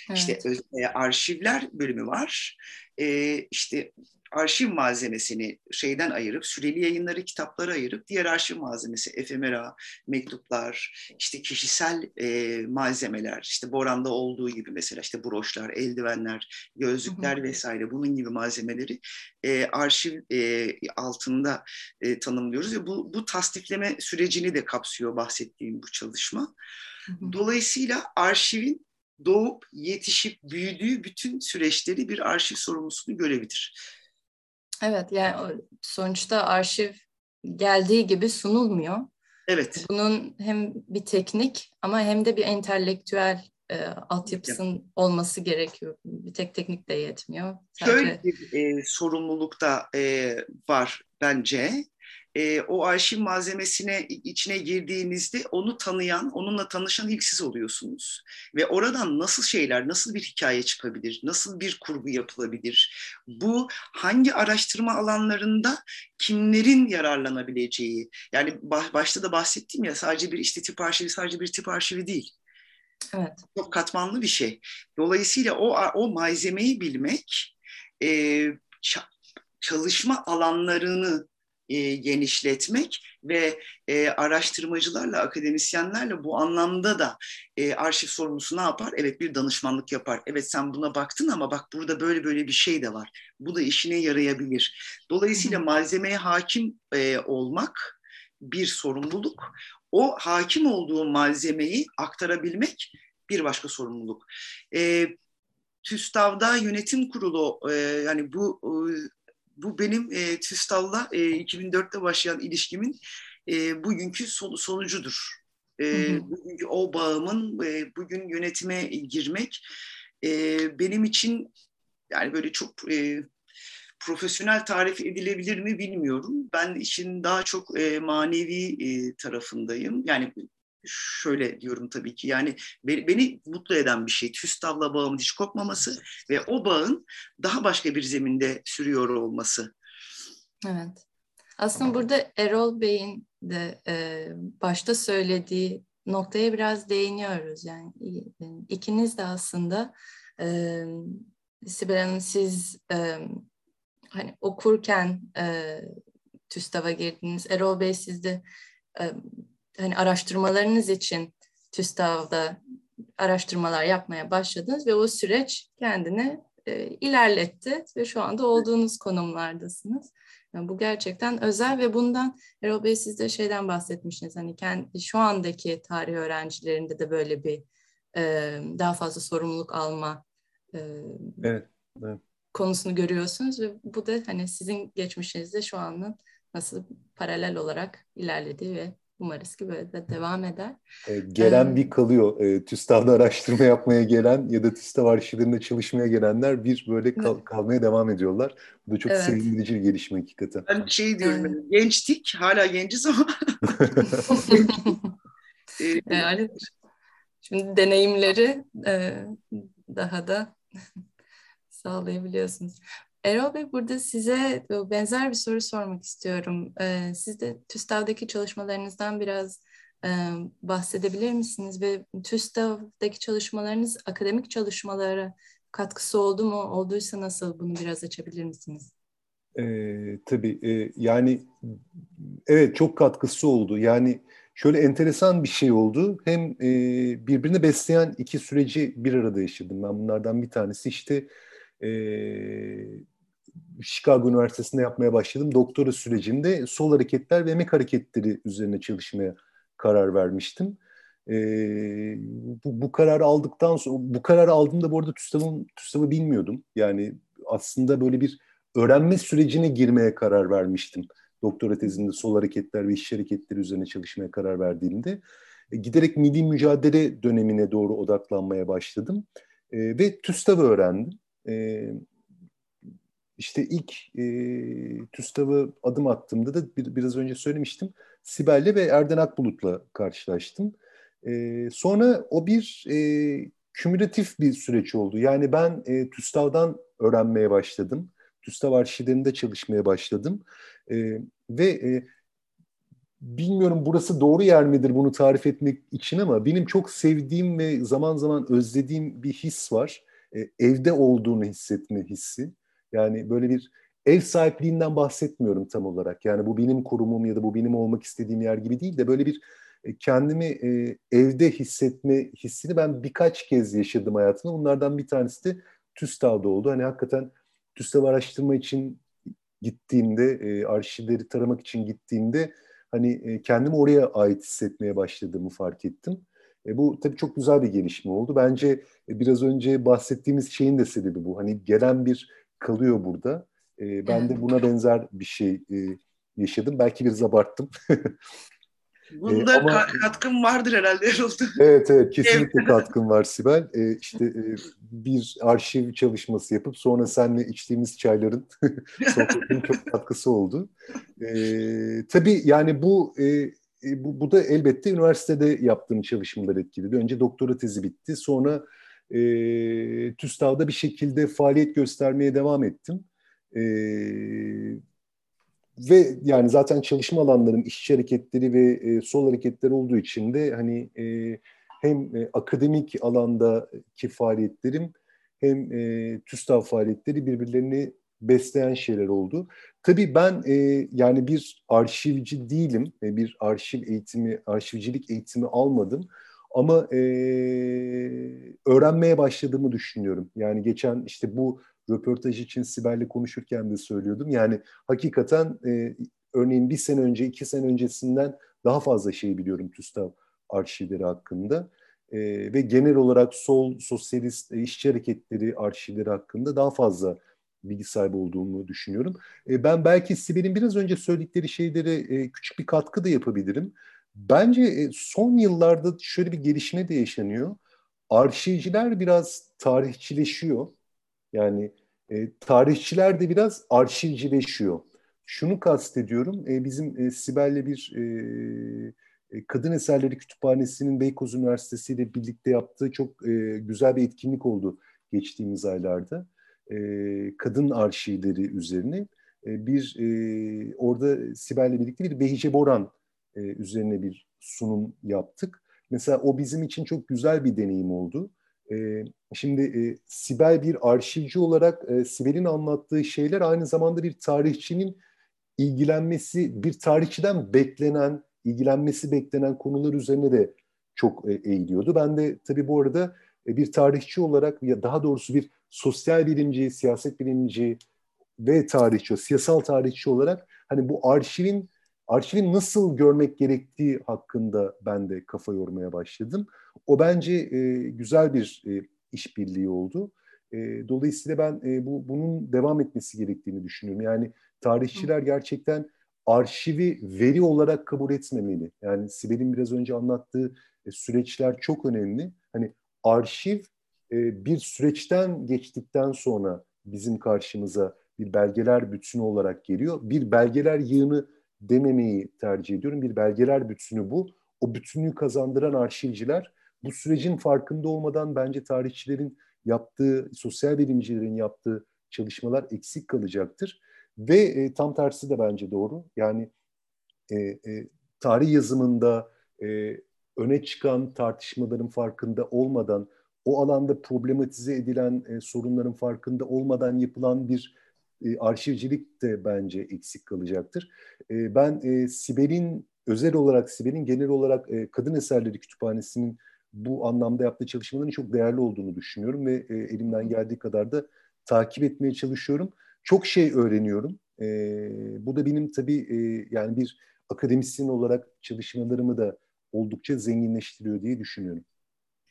Evet. İşte e, arşivler bölümü var. E, işte arşiv malzemesini şeyden ayırıp, süreli yayınları, kitapları ayırıp diğer arşiv malzemesi, efemera, mektuplar, işte kişisel e, malzemeler, işte Boran'da olduğu gibi mesela işte broşlar, eldivenler, gözlükler hı hı. vesaire bunun gibi malzemeleri e, arşiv e, altında e, tanımlıyoruz ve bu, bu tasdifleme sürecini de kapsıyor bahsettiğim bu çalışma. Hı hı. Dolayısıyla arşivin doğup yetişip büyüdüğü bütün süreçleri bir arşiv sorumlusunun görevidir. Evet yani sonuçta arşiv geldiği gibi sunulmuyor. Evet. Bunun hem bir teknik ama hem de bir entelektüel e, altyapısının evet. olması gerekiyor. Bir tek teknik de yetmiyor. Sadece... Şöyle bir e, sorumluluk da e, var bence e, o arşiv malzemesine içine girdiğinizde onu tanıyan, onunla tanışan ilk siz oluyorsunuz. Ve oradan nasıl şeyler, nasıl bir hikaye çıkabilir, nasıl bir kurgu yapılabilir, bu hangi araştırma alanlarında kimlerin yararlanabileceği, yani başta da bahsettim ya sadece bir işte tip arşivi sadece bir tip arşivi değil. Evet. Çok katmanlı bir şey. Dolayısıyla o o malzemeyi bilmek, e, çalışma alanlarını e, genişletmek ve e, araştırmacılarla, akademisyenlerle bu anlamda da e, arşiv sorumlusu ne yapar? Evet bir danışmanlık yapar. Evet sen buna baktın ama bak burada böyle böyle bir şey de var. Bu da işine yarayabilir. Dolayısıyla malzemeye hakim e, olmak bir sorumluluk. O hakim olduğu malzemeyi aktarabilmek bir başka sorumluluk. E, TÜSTAV'da yönetim kurulu e, yani bu e, bu benim e, TÜSTAV'la e, 2004'te başlayan ilişkimin e, bugünkü son, sonucudur. E, hı hı. Bugünkü o bağımın e, bugün yönetime girmek e, benim için yani böyle çok e, profesyonel tarif edilebilir mi bilmiyorum. Ben işin daha çok e, manevi e, tarafındayım. Yani şöyle diyorum tabii ki yani beni, mutlu eden bir şey TÜSTAV'la bağımın hiç kopmaması ve o bağın daha başka bir zeminde sürüyor olması. Evet. Aslında burada Erol Bey'in de e, başta söylediği noktaya biraz değiniyoruz. Yani ikiniz de aslında e, Sibel Hanım siz e, hani okurken e, TÜSTAV'a girdiniz. Erol Bey siz de e, hani araştırmalarınız için TÜSTAV'da araştırmalar yapmaya başladınız ve o süreç kendini e, ilerletti ve şu anda olduğunuz konumlardasınız. Yani bu gerçekten özel ve bundan Erol Bey siz de şeyden bahsetmiştiniz. Hani kendi, şu andaki tarih öğrencilerinde de böyle bir e, daha fazla sorumluluk alma e, evet, evet. konusunu görüyorsunuz ve bu da hani sizin geçmişinizde şu anın nasıl paralel olarak ilerlediği ve umarız ki böyle de devam eder. E, gelen ee, bir kalıyor. E, TÜSTAV'da araştırma yapmaya gelen ya da TÜSTAV arşivlerinde çalışmaya gelenler bir böyle kal, kalmaya devam ediyorlar. Bu da çok evet. sevindirici bir gelişme hakikaten. Ben şey diyorum, evet. gençtik, hala genciz ama. e, yani, şimdi deneyimleri e, daha da sağlayabiliyorsunuz. Erol Bey burada size benzer bir soru sormak istiyorum. Ee, siz de TÜSTAV'daki çalışmalarınızdan biraz e, bahsedebilir misiniz? Ve TÜSTAV'daki çalışmalarınız akademik çalışmalara katkısı oldu mu? Olduysa nasıl? Bunu biraz açabilir misiniz? Ee, tabii. E, yani evet çok katkısı oldu. Yani şöyle enteresan bir şey oldu. Hem e, birbirini besleyen iki süreci bir arada yaşadım. Ben bunlardan bir tanesi işte e, Chicago Üniversitesi'nde yapmaya başladım. Doktora sürecinde sol hareketler ve emek hareketleri üzerine çalışmaya karar vermiştim. E, bu, bu kararı aldıktan sonra, bu kararı aldığımda bu arada TÜSTAV'ın, TÜSTAV'ı bilmiyordum. Yani aslında böyle bir öğrenme sürecine girmeye karar vermiştim. Doktora tezinde sol hareketler ve iş hareketleri üzerine çalışmaya karar verdiğimde. E, giderek milli mücadele dönemine doğru odaklanmaya başladım. E, ve TÜSTAV'ı öğrendim. E, işte ilk e, TÜSTAV'ı adım attığımda da bir, biraz önce söylemiştim. Sibel'le ve Erden Akbulut'la karşılaştım. E, sonra o bir e, kümülatif bir süreç oldu. Yani ben e, TÜSTAV'dan öğrenmeye başladım. TÜSTAV arşivlerinde çalışmaya başladım. E, ve e, bilmiyorum burası doğru yer midir bunu tarif etmek için ama benim çok sevdiğim ve zaman zaman özlediğim bir his var. E, evde olduğunu hissetme hissi. Yani böyle bir ev sahipliğinden bahsetmiyorum tam olarak. Yani bu benim kurumum ya da bu benim olmak istediğim yer gibi değil de böyle bir e, kendimi e, evde hissetme hissini ben birkaç kez yaşadım hayatımda. Bunlardan bir tanesi de TÜSTAV'da oldu. Hani hakikaten TÜSTAV araştırma için gittiğimde, e, arşivleri taramak için gittiğimde hani e, kendimi oraya ait hissetmeye başladığımı fark ettim. E, bu tabii çok güzel bir gelişme oldu. Bence e, biraz önce bahsettiğimiz şeyin de sebebi bu. Hani gelen bir kalıyor burada. E, ben de buna benzer bir şey e, yaşadım. Belki biraz abarttım. Bunda ee, ama, katkım vardır herhalde Erol'da. Evet evet kesinlikle katkım var Sibel. Ee, işte e, bir arşiv çalışması yapıp sonra seninle içtiğimiz çayların sohbetin çok katkısı oldu. Ee, tabii yani bu, e, e, bu bu da elbette üniversitede yaptığım çalışmalar etkiledi. Önce doktora tezi bitti. Sonra e, TÜSTAV'da bir şekilde faaliyet göstermeye devam ettim. E, ve yani zaten çalışma alanlarım işçi hareketleri ve e, sol hareketler olduğu için de hani e, hem e, akademik alandaki faaliyetlerim hem e, TÜSTAV faaliyetleri birbirlerini besleyen şeyler oldu. Tabii ben e, yani bir arşivci değilim, e, bir arşiv eğitimi, arşivcilik eğitimi almadım. Ama e, öğrenmeye başladığımı düşünüyorum. Yani geçen işte bu röportaj için Sibel'le konuşurken de söylüyordum. Yani hakikaten e, örneğin bir sene önce, iki sene öncesinden daha fazla şey biliyorum TÜSTAV arşivleri hakkında. E, ve genel olarak sol, sosyalist, e, işçi hareketleri arşivleri hakkında daha fazla bilgi sahibi olduğumu düşünüyorum. E, ben belki Sibel'in biraz önce söyledikleri şeylere küçük bir katkı da yapabilirim. Bence e, son yıllarda şöyle bir gelişme de yaşanıyor. Arşivciler biraz tarihçileşiyor. Yani e, tarihçiler de biraz arşivcileşiyor. Şunu kastediyorum, e, bizim e, Sibel'le bir e, e, Kadın Eserleri Kütüphanesi'nin Beykoz Üniversitesi ile birlikte yaptığı çok e, güzel bir etkinlik oldu geçtiğimiz aylarda. E, kadın arşivleri üzerine. e, bir e, orada Sibel'le birlikte bir Behice Boran e, üzerine bir sunum yaptık. Mesela o bizim için çok güzel bir deneyim oldu. E, şimdi e, Sibel bir arşivci olarak e, Sibel'in anlattığı şeyler aynı zamanda bir tarihçinin ilgilenmesi, bir tarihçiden beklenen, ilgilenmesi beklenen konular üzerine de çok e, eğiliyordu. Ben de tabii bu arada e, bir tarihçi olarak ya daha doğrusu bir sosyal bilimci, siyaset bilimci ve tarihçi, siyasal tarihçi olarak hani bu arşivin arşivin nasıl görmek gerektiği hakkında ben de kafa yormaya başladım. O bence e, güzel bir e, işbirliği oldu. E, dolayısıyla ben e, bu bunun devam etmesi gerektiğini düşünüyorum. Yani tarihçiler gerçekten arşivi veri olarak kabul etmemeli. Yani Sibel'in biraz önce anlattığı e, süreçler çok önemli. Hani arşiv e, bir süreçten geçtikten sonra bizim karşımıza bir belgeler bütünü olarak geliyor. Bir belgeler yığını dememeyi tercih ediyorum. Bir belgeler bütünü bu. O bütünlüğü kazandıran arşivciler bu sürecin farkında olmadan bence tarihçilerin yaptığı, sosyal bilimcilerin yaptığı çalışmalar eksik kalacaktır. Ve e, tam tersi de bence doğru. Yani e, e, tarih yazımında e, öne çıkan tartışmaların farkında olmadan, o alanda problematize edilen e, sorunların farkında olmadan yapılan bir e, arşivcilik de bence eksik kalacaktır. E, ben e, Sibel'in özel olarak Sibel'in genel olarak e, Kadın Eserleri Kütüphanesi'nin bu anlamda yaptığı çalışmaların çok değerli olduğunu düşünüyorum ve e, elimden geldiği kadar da takip etmeye çalışıyorum. Çok şey öğreniyorum. E, bu da benim tabii e, yani bir akademisyen olarak çalışmalarımı da oldukça zenginleştiriyor diye düşünüyorum.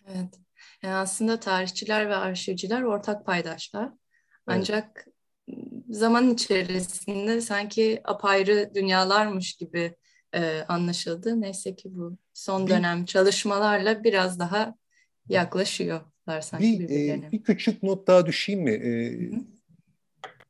Evet. Yani aslında tarihçiler ve arşivciler ortak paydaşlar. Ancak. Zaman içerisinde sanki apayrı dünyalarmış gibi e, anlaşıldı. Neyse ki bu son dönem bir, çalışmalarla biraz daha yaklaşıyorlar sanki bir, birbirlerine. E, bir küçük not daha düşeyim mi? E,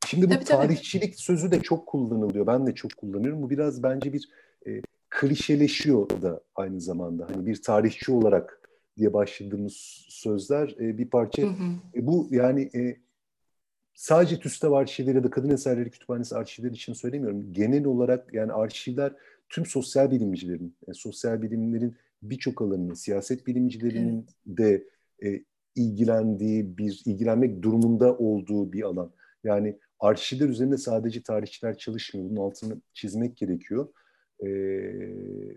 Şimdi bu tabii, tarihçilik tabii. sözü de çok kullanılıyor. Ben de çok kullanıyorum. Bu biraz bence bir e, klişeleşiyor da aynı zamanda. Hani bir tarihçi olarak diye başladığımız sözler e, bir parça. Hı hı. E, bu yani e, sadece TÜSTAV arşivleri ya da Kadın Eserleri Kütüphanesi arşivleri için söylemiyorum. Genel olarak yani arşivler tüm sosyal bilimcilerin, yani sosyal bilimlerin birçok alanını, siyaset bilimcilerinin evet. de e, ilgilendiği bir, ilgilenmek durumunda olduğu bir alan. Yani arşivler üzerinde sadece tarihçiler çalışmıyor. Bunun altını çizmek gerekiyor. E,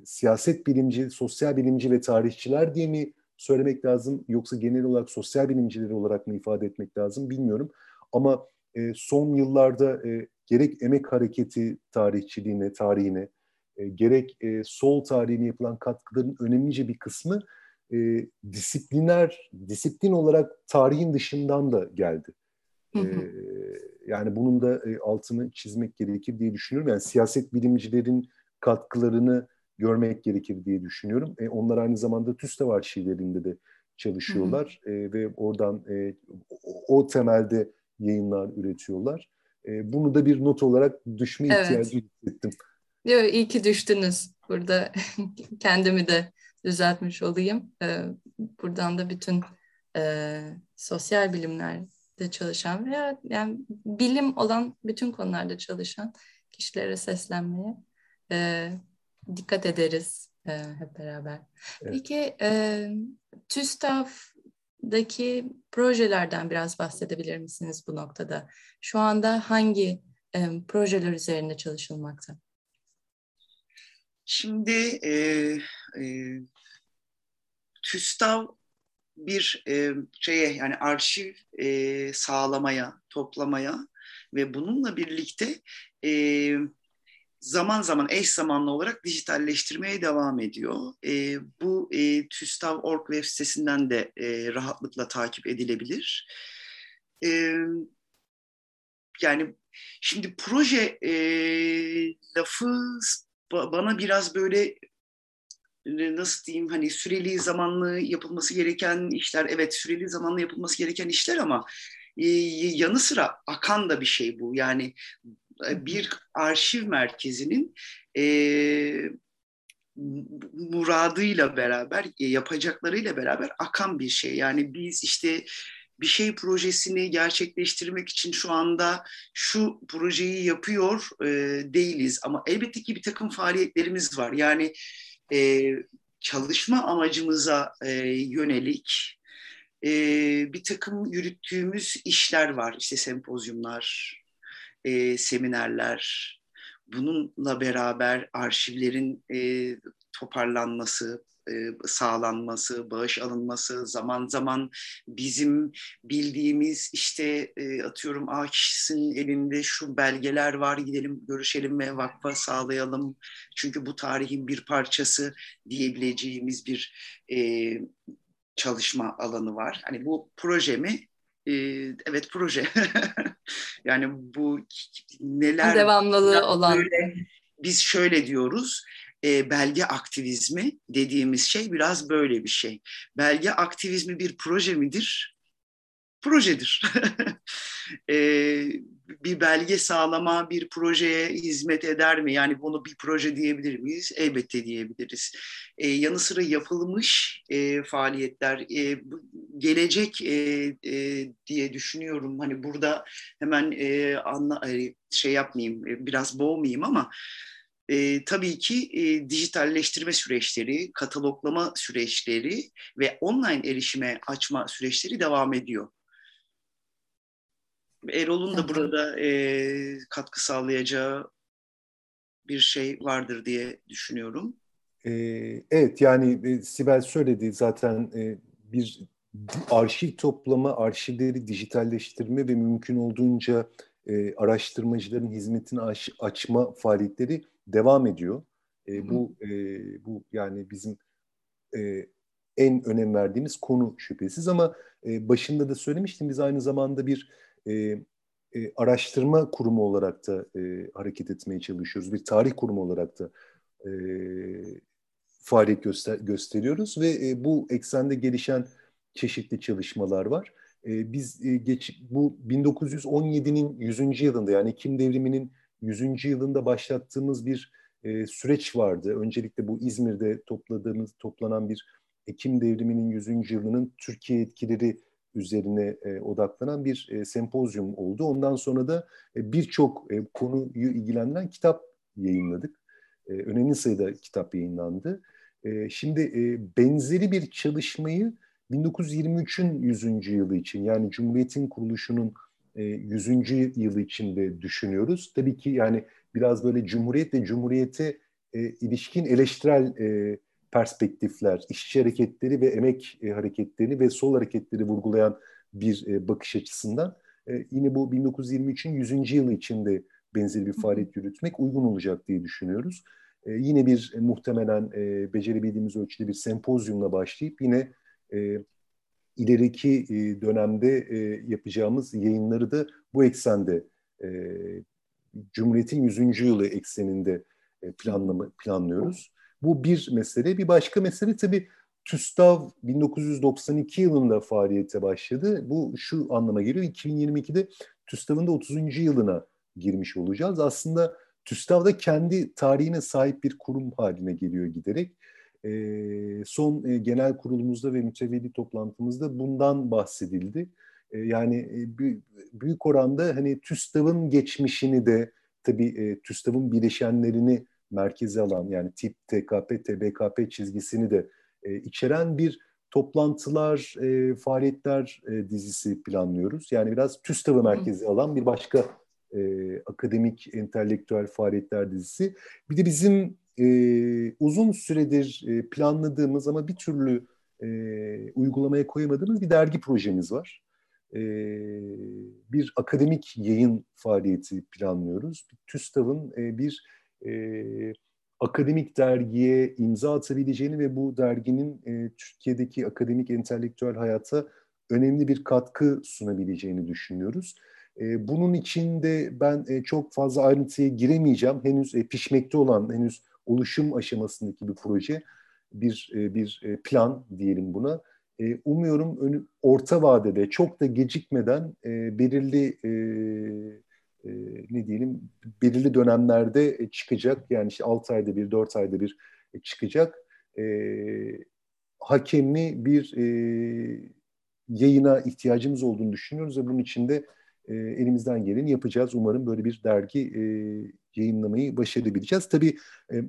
siyaset bilimci, sosyal bilimci ve tarihçiler diye mi söylemek lazım yoksa genel olarak sosyal bilimcileri olarak mı ifade etmek lazım bilmiyorum. Ama e, son yıllarda e, gerek emek hareketi tarihçiliğine, tarihine, e, gerek e, sol tarihine yapılan katkıların önemlice bir kısmı e, disipliner, disiplin olarak tarihin dışından da geldi. Hı hı. E, yani bunun da e, altını çizmek gerekir diye düşünüyorum. Yani siyaset bilimcilerin katkılarını görmek gerekir diye düşünüyorum. E, onlar aynı zamanda TÜSTEV arşivlerinde de çalışıyorlar hı hı. E, ve oradan e, o, o temelde yayınlar üretiyorlar. E, bunu da bir not olarak düşme evet. ihtiyacı hissettim. Yo, iyi ki düştünüz. Burada kendimi de düzeltmiş olayım. Ee, buradan da bütün e, sosyal bilimlerde çalışan veya yani bilim olan bütün konularda çalışan kişilere seslenmeye e, dikkat ederiz e, hep beraber. Evet. Peki e, TÜSTAV'daki projelerden biraz bahsedebilir misiniz bu noktada? Şu anda hangi e, projeler üzerinde çalışılmakta? Şimdi e, e, TÜSTAV bir e, şeye yani arşiv e, sağlamaya, toplamaya ve bununla birlikte e, zaman zaman eş zamanlı olarak dijitalleştirmeye devam ediyor. E, bu e, TÜSTAV.org web sitesinden de e, rahatlıkla takip edilebilir. E, yani şimdi proje e, lafı bana biraz böyle nasıl diyeyim hani süreli zamanlı yapılması gereken işler evet süreli zamanlı yapılması gereken işler ama e, yanı sıra akan da bir şey bu yani e, bir arşiv merkezinin e, muradıyla beraber e, yapacaklarıyla beraber akan bir şey yani biz işte bir şey projesini gerçekleştirmek için şu anda şu projeyi yapıyor e, değiliz. Ama elbette ki bir takım faaliyetlerimiz var. Yani e, çalışma amacımıza e, yönelik e, bir takım yürüttüğümüz işler var. İşte sempozyumlar, e, seminerler, bununla beraber arşivlerin e, toparlanması, e, sağlanması, bağış alınması, zaman zaman bizim bildiğimiz işte e, atıyorum A kişisinin elinde şu belgeler var gidelim görüşelim ve vakfa sağlayalım. Çünkü bu tarihin bir parçası diyebileceğimiz bir e, çalışma alanı var. Hani bu proje mi? E, evet proje. yani bu neler... Devamlılığı olan. Böyle, biz şöyle diyoruz e, belge aktivizmi dediğimiz şey biraz böyle bir şey. Belge aktivizmi bir proje midir? Projedir. e, bir belge sağlama bir projeye hizmet eder mi? Yani bunu bir proje diyebilir miyiz? Elbette diyebiliriz. E, yanı sıra yapılmış e, faaliyetler, e, gelecek e, e, diye düşünüyorum. Hani burada hemen e, anla, e, şey yapmayayım, e, biraz boğmayayım ama e, tabii ki e, dijitalleştirme süreçleri, kataloglama süreçleri ve online erişime açma süreçleri devam ediyor. Erol'un da burada e, katkı sağlayacağı bir şey vardır diye düşünüyorum. E, evet yani e, Sibel söyledi zaten e, bir arşiv toplama, arşivleri dijitalleştirme ve mümkün olduğunca e, araştırmacıların hizmetini aç, açma faaliyetleri devam ediyor. E, bu e, bu yani bizim e, en önem verdiğimiz konu şüphesiz ama e, başında da söylemiştim biz aynı zamanda bir e, e, araştırma kurumu olarak da e, hareket etmeye çalışıyoruz. Bir tarih kurumu olarak da e, faaliyet göster gösteriyoruz ve e, bu eksende gelişen çeşitli çalışmalar var. E, biz e, geç bu 1917'nin 100. yılında yani Ekim devriminin 100. yılında başlattığımız bir e, süreç vardı. Öncelikle bu İzmir'de topladığımız toplanan bir Ekim devriminin 100. yılının Türkiye etkileri üzerine e, odaklanan bir e, sempozyum oldu. Ondan sonra da e, birçok e, konuyu ilgilendiren kitap yayınladık. E, önemli sayıda kitap yayınlandı. E, şimdi e, benzeri bir çalışmayı 1923'ün 100. yılı için yani Cumhuriyet'in kuruluşunun 100. E, yılı içinde düşünüyoruz. Tabii ki yani biraz böyle Cumhuriyet ve Cumhuriyet'e e, ilişkin eleştirel e, perspektifler, işçi hareketleri ve emek e, hareketlerini ve sol hareketleri vurgulayan bir e, bakış açısından e, yine bu 1923'ün 100. yılı içinde benzeri bir faaliyet yürütmek uygun olacak diye düşünüyoruz. Yine bir muhtemelen becerebildiğimiz ölçüde bir sempozyumla başlayıp yine ileriki dönemde yapacağımız yayınları da bu eksende Cumhuriyet'in 100. yılı ekseninde planlama, planlıyoruz. Bu bir mesele. Bir başka mesele tabii TÜSTAV 1992 yılında faaliyete başladı. Bu şu anlama geliyor. 2022'de TÜSTAV'ın da 30. yılına girmiş olacağız. Aslında TÜSTAV da kendi tarihine sahip bir kurum haline geliyor giderek. E, son e, genel kurulumuzda ve mütevelli toplantımızda bundan bahsedildi. E, yani e, büyük oranda hani TÜSTAV'ın geçmişini de tabii e, TÜSTAV'ın bileşenlerini merkeze alan yani tip TKP, TBKP çizgisini de e, içeren bir toplantılar, e, faaliyetler e, dizisi planlıyoruz. Yani biraz TÜSTAV'ı merkeze alan bir başka e, akademik, entelektüel faaliyetler dizisi. Bir de bizim e, uzun süredir e, planladığımız ama bir türlü e, uygulamaya koyamadığımız bir dergi projemiz var. E, bir akademik yayın faaliyeti planlıyoruz. TÜSTAV'ın e, bir e, akademik dergiye imza atabileceğini ve bu derginin e, Türkiye'deki akademik entelektüel hayata önemli bir katkı sunabileceğini düşünüyoruz. E, bunun için de ben e, çok fazla ayrıntıya giremeyeceğim. Henüz e, pişmekte olan, henüz oluşum aşamasındaki bir proje, bir e, bir e, plan diyelim buna. E, umuyorum önü, orta vadede çok da gecikmeden belirli ne diyelim belirli dönemlerde çıkacak. Yani işte 6 ayda bir, 4 ayda bir çıkacak. hakemli bir yayına ihtiyacımız olduğunu düşünüyoruz ve bunun için de e, elimizden geleni yapacağız. Umarım böyle bir dergi e, yayınlamayı başarabileceğiz. Tabii e,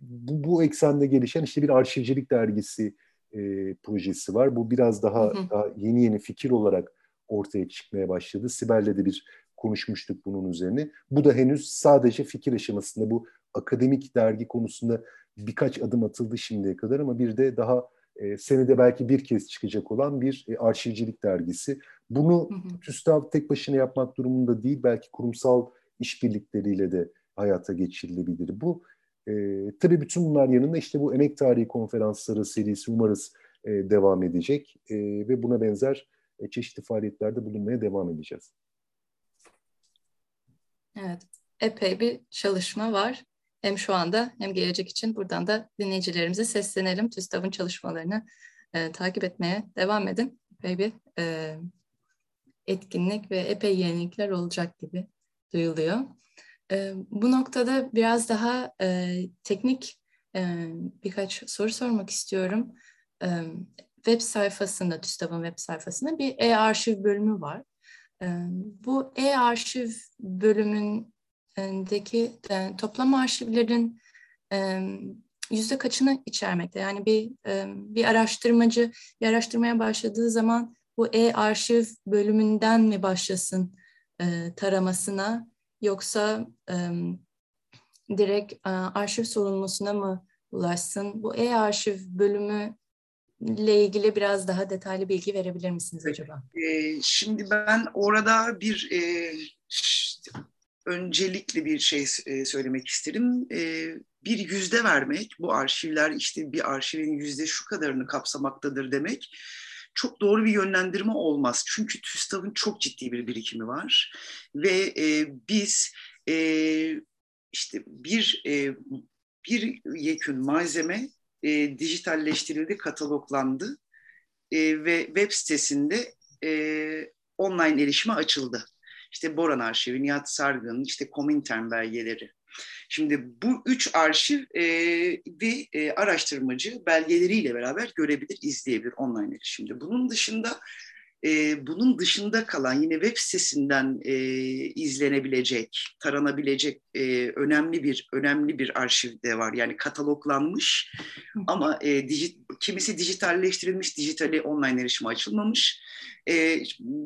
bu, bu eksende gelişen işte bir arşivcilik dergisi e, projesi var. Bu biraz daha, hı hı. daha yeni yeni fikir olarak ortaya çıkmaya başladı. Sibel'le de bir konuşmuştuk bunun üzerine. Bu da henüz sadece fikir aşamasında bu akademik dergi konusunda birkaç adım atıldı şimdiye kadar ama bir de daha e, senede belki bir kez çıkacak olan bir e, arşivcilik dergisi. Bunu. TÜSTAV tek başına yapmak durumunda değil, belki kurumsal işbirlikleriyle de hayata geçirilebilir. Bu e, tabii bütün bunlar yanında işte bu emek tarihi konferansları serisi umarız e, devam edecek e, ve buna benzer e, çeşitli faaliyetlerde bulunmaya devam edeceğiz. Evet, epey bir çalışma var. Hem şu anda hem gelecek için buradan da dinleyicilerimize seslenelim. TÜSTAV'ın çalışmalarını e, takip etmeye devam edin. Epey bir e, etkinlik ve epey yenilikler olacak gibi duyuluyor. E, bu noktada biraz daha e, teknik e, birkaç soru sormak istiyorum. E, web sayfasında, TÜSTAV'ın web sayfasında bir e-arşiv bölümü var. Bu e-arşiv bölümündeki toplam arşivlerin yüzde kaçını içermekte? Yani bir bir araştırmacı bir araştırmaya başladığı zaman bu e-arşiv bölümünden mi başlasın taramasına yoksa direkt arşiv sorumlusuna mı ulaşsın? Bu e-arşiv bölümü ile ilgili biraz daha detaylı bilgi verebilir misiniz acaba? E, şimdi ben orada bir e, öncelikli bir şey e, söylemek isterim. E, bir yüzde vermek, bu arşivler işte bir arşivin yüzde şu kadarını kapsamaktadır demek çok doğru bir yönlendirme olmaz. Çünkü TÜSTAV'ın çok ciddi bir birikimi var ve e, biz e, işte bir e, bir yekün malzeme e, dijitalleştirildi, kataloglandı e, ve web sitesinde e, online erişime açıldı. İşte Boran Arşivi, Nihat Sargın, işte Komintern belgeleri. Şimdi bu üç arşiv e, ve e, araştırmacı belgeleriyle beraber görebilir, izleyebilir online erişimde. Bunun dışında e, bunun dışında kalan yine web sitesinden e, izlenebilecek, taranabilecek e, önemli bir önemli bir arşiv de var. Yani kataloglanmış ama e, dijit, kimisi dijitalleştirilmiş, dijitali online erişime açılmamış. E,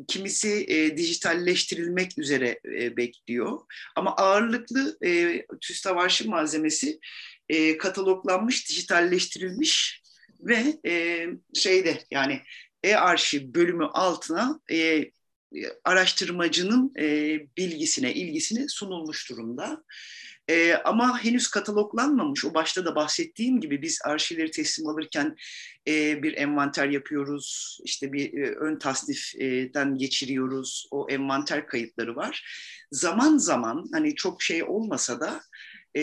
kimisi e, dijitalleştirilmek üzere e, bekliyor. Ama ağırlıklı e, TÜSTAV arşiv malzemesi e, kataloglanmış, dijitalleştirilmiş ve e, şeyde yani e-arşiv bölümü altına e, araştırmacının e, bilgisine, ilgisine sunulmuş durumda. E, ama henüz kataloglanmamış. O başta da bahsettiğim gibi biz arşivleri teslim alırken e, bir envanter yapıyoruz. İşte bir e, ön tasniften geçiriyoruz. O envanter kayıtları var. Zaman zaman hani çok şey olmasa da e,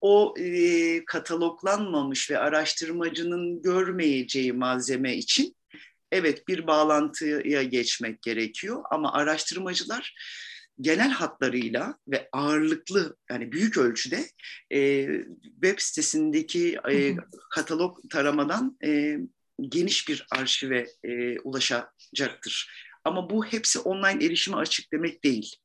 o e, kataloglanmamış ve araştırmacının görmeyeceği malzeme için evet bir bağlantıya geçmek gerekiyor ama araştırmacılar genel hatlarıyla ve ağırlıklı yani büyük ölçüde e, web sitesindeki e, katalog taramadan e, geniş bir arşive e, ulaşacaktır. Ama bu hepsi online erişime açık demek değil.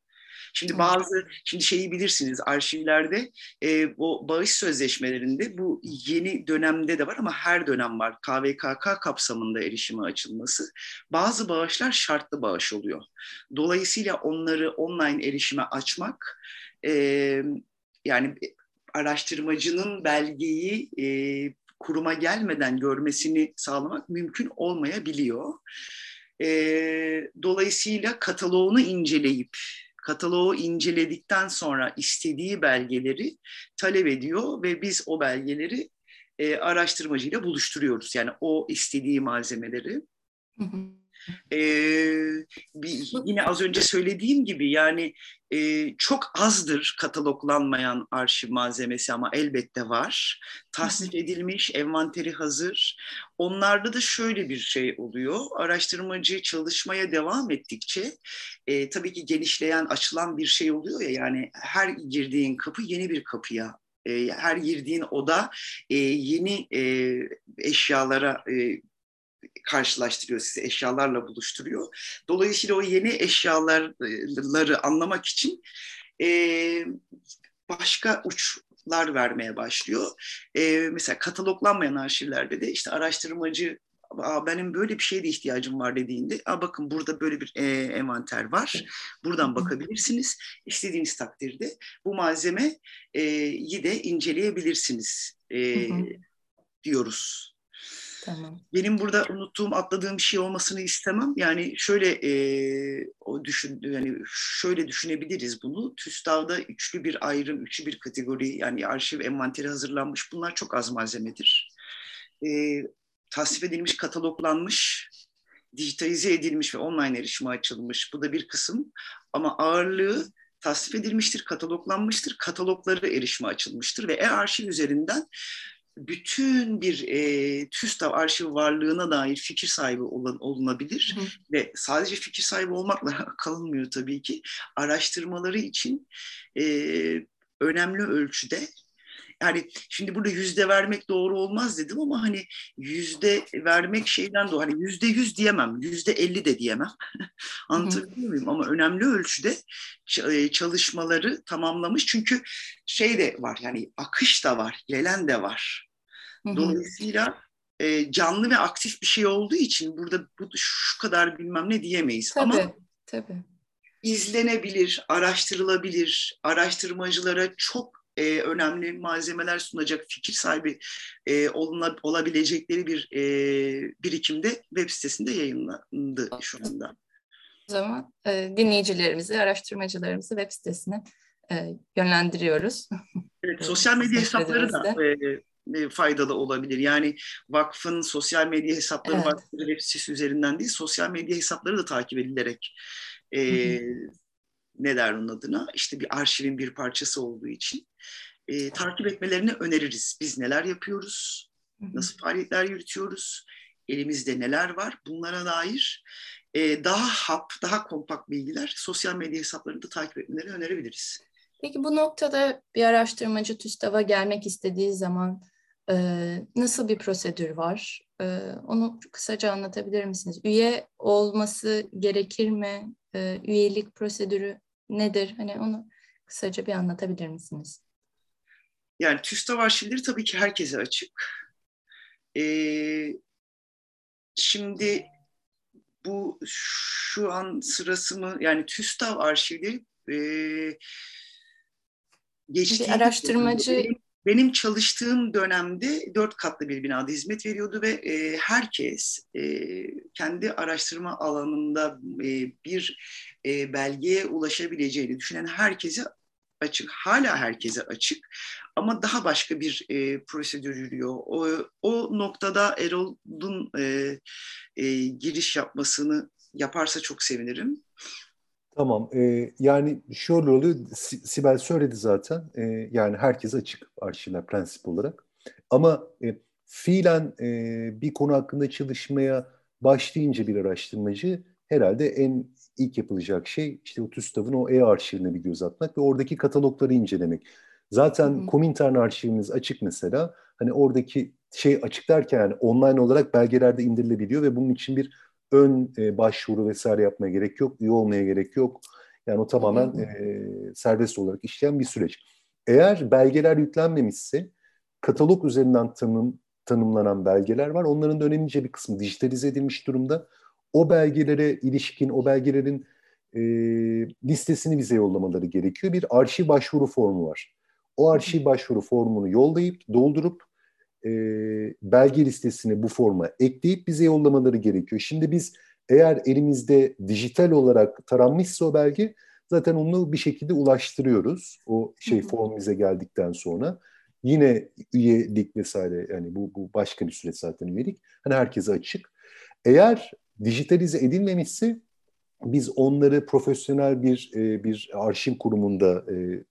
Şimdi bazı, şimdi şeyi bilirsiniz arşivlerde e, o bağış sözleşmelerinde bu yeni dönemde de var ama her dönem var. KVKK kapsamında erişime açılması. Bazı bağışlar şartlı bağış oluyor. Dolayısıyla onları online erişime açmak e, yani araştırmacının belgeyi e, kuruma gelmeden görmesini sağlamak mümkün olmayabiliyor. E, dolayısıyla kataloğunu inceleyip kataloğu inceledikten sonra istediği belgeleri talep ediyor ve biz o belgeleri e, araştırmacıyla buluşturuyoruz. Yani o istediği malzemeleri. Hı hı. Ee, bir, yine az önce söylediğim gibi yani e, çok azdır kataloglanmayan arşiv malzemesi ama elbette var. Tasnif edilmiş, envanteri hazır. Onlarda da şöyle bir şey oluyor. Araştırmacı çalışmaya devam ettikçe e, tabii ki genişleyen, açılan bir şey oluyor ya yani her girdiğin kapı yeni bir kapıya e, her girdiğin oda e, yeni e, eşyalara e, karşılaştırıyor, sizi eşyalarla buluşturuyor. Dolayısıyla o yeni eşyaları anlamak için e, başka uçlar vermeye başlıyor. E, mesela kataloglanmayan arşivlerde de işte araştırmacı Aa, benim böyle bir şeye de ihtiyacım var dediğinde Aa, bakın burada böyle bir e, envanter var. Buradan bakabilirsiniz. İstediğiniz takdirde bu malzemeyi e, de inceleyebilirsiniz e, diyoruz. Tamam. Benim burada unuttuğum, atladığım bir şey olmasını istemem. Yani şöyle e, o düşün, yani şöyle düşünebiliriz bunu. TÜSTAV'da üçlü bir ayrım, üçlü bir kategori, yani arşiv envanteri hazırlanmış. Bunlar çok az malzemedir. E, tasnif edilmiş, kataloglanmış, dijitalize edilmiş ve online erişime açılmış. Bu da bir kısım. Ama ağırlığı tasnif edilmiştir, kataloglanmıştır, katalogları erişime açılmıştır ve e-arşiv üzerinden bütün bir e, TÜSTAV arşiv varlığına dair fikir sahibi olan, olunabilir hı. ve sadece fikir sahibi olmakla kalınmıyor tabii ki. Araştırmaları için e, önemli ölçüde yani şimdi burada yüzde vermek doğru olmaz dedim ama hani yüzde vermek şeyden doğru. Hani yüzde yüz diyemem, yüzde elli de diyemem. Anlatabiliyor muyum? Ama önemli ölçüde e, çalışmaları tamamlamış. Çünkü şey de var yani akış da var, gelen de var. Dolayısıyla e, canlı ve aktif bir şey olduğu için burada bu şu kadar bilmem ne diyemeyiz. Tabii, ama tabii. izlenebilir, araştırılabilir, araştırmacılara çok e, önemli malzemeler sunacak fikir sahibi e, oluna, olabilecekleri bir e, birikimde web sitesinde yayınlandı şu anda. O zaman e, dinleyicilerimizi, araştırmacılarımızı web sitesine e, yönlendiriyoruz. Evet, sosyal medya hesapları da e, e, faydalı olabilir. Yani vakfın sosyal medya hesapları evet. var. Web sitesi üzerinden değil, sosyal medya hesapları da takip edilerek e, ne der onun adına? İşte bir arşivin bir parçası olduğu için e, takip etmelerini öneririz. Biz neler yapıyoruz, nasıl faaliyetler yürütüyoruz, elimizde neler var bunlara dair e, daha hap, daha kompakt bilgiler sosyal medya hesaplarını da takip etmelerini önerebiliriz. Peki bu noktada bir araştırmacı TÜSTAV'a gelmek istediği zaman e, nasıl bir prosedür var? E, onu kısaca anlatabilir misiniz? Üye olması gerekir mi? E, üyelik prosedürü nedir? Hani onu kısaca bir anlatabilir misiniz? Yani TÜSTAV arşivleri tabii ki herkese açık. Ee, şimdi bu şu an sırası mı yani TÜSTAV arşivleri e, geçtiği bir araştırmacı benim, çalıştığım dönemde dört katlı bir binada hizmet veriyordu ve e, herkes e, kendi araştırma alanında e, bir e, belgeye ulaşabileceğini düşünen herkese açık, hala herkese açık ama daha başka bir e, prosedür yürüyor. O, o noktada Erol'un e, e, giriş yapmasını yaparsa çok sevinirim. Tamam. E, yani şöyle oluyor. Sibel söyledi zaten. E, yani herkes açık arşivler prensip olarak. Ama e, fiilen e, bir konu hakkında çalışmaya başlayınca bir araştırmacı herhalde en ilk yapılacak şey işte o TÜSTAV'ın o e-arşivine bir göz atmak ve oradaki katalogları incelemek. Zaten Komintern arşivimiz açık mesela. Hani oradaki şey açık derken yani online olarak belgelerde indirilebiliyor ve bunun için bir ön e, başvuru vesaire yapmaya gerek yok, üye olmaya gerek yok. Yani o tamamen e, serbest olarak işleyen bir süreç. Eğer belgeler yüklenmemişse katalog üzerinden tanım, tanımlanan belgeler var. Onların da önemlice bir kısmı dijitalize edilmiş durumda. O belgelere ilişkin, o belgelerin e, listesini bize yollamaları gerekiyor. Bir arşiv başvuru formu var. O arşiv başvuru formunu yollayıp, doldurup e, belge listesini bu forma ekleyip bize yollamaları gerekiyor. Şimdi biz eğer elimizde dijital olarak taranmışsa o belge zaten onu bir şekilde ulaştırıyoruz. O şey form bize geldikten sonra. Yine üyelik vesaire yani bu, bu başka bir süreç zaten üyelik. Hani herkese açık. Eğer dijitalize edilmemişse biz onları profesyonel bir bir arşiv kurumunda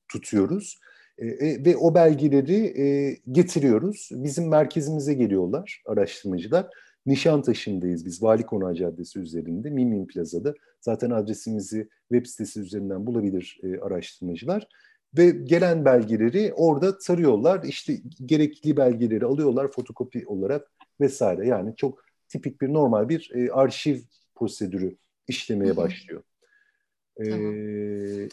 tutuyoruz e, e, ve o belgeleri e, getiriyoruz. Bizim merkezimize geliyorlar araştırmacılar. Nişantaşı'ndayız biz Vali Konağı Caddesi üzerinde Mimim Plaza'da. Zaten adresimizi web sitesi üzerinden bulabilir e, araştırmacılar. Ve gelen belgeleri orada tarıyorlar. İşte gerekli belgeleri alıyorlar fotokopi olarak vesaire. Yani çok tipik bir normal bir e, arşiv prosedürü işlemeye başlıyor. Ee, tamam.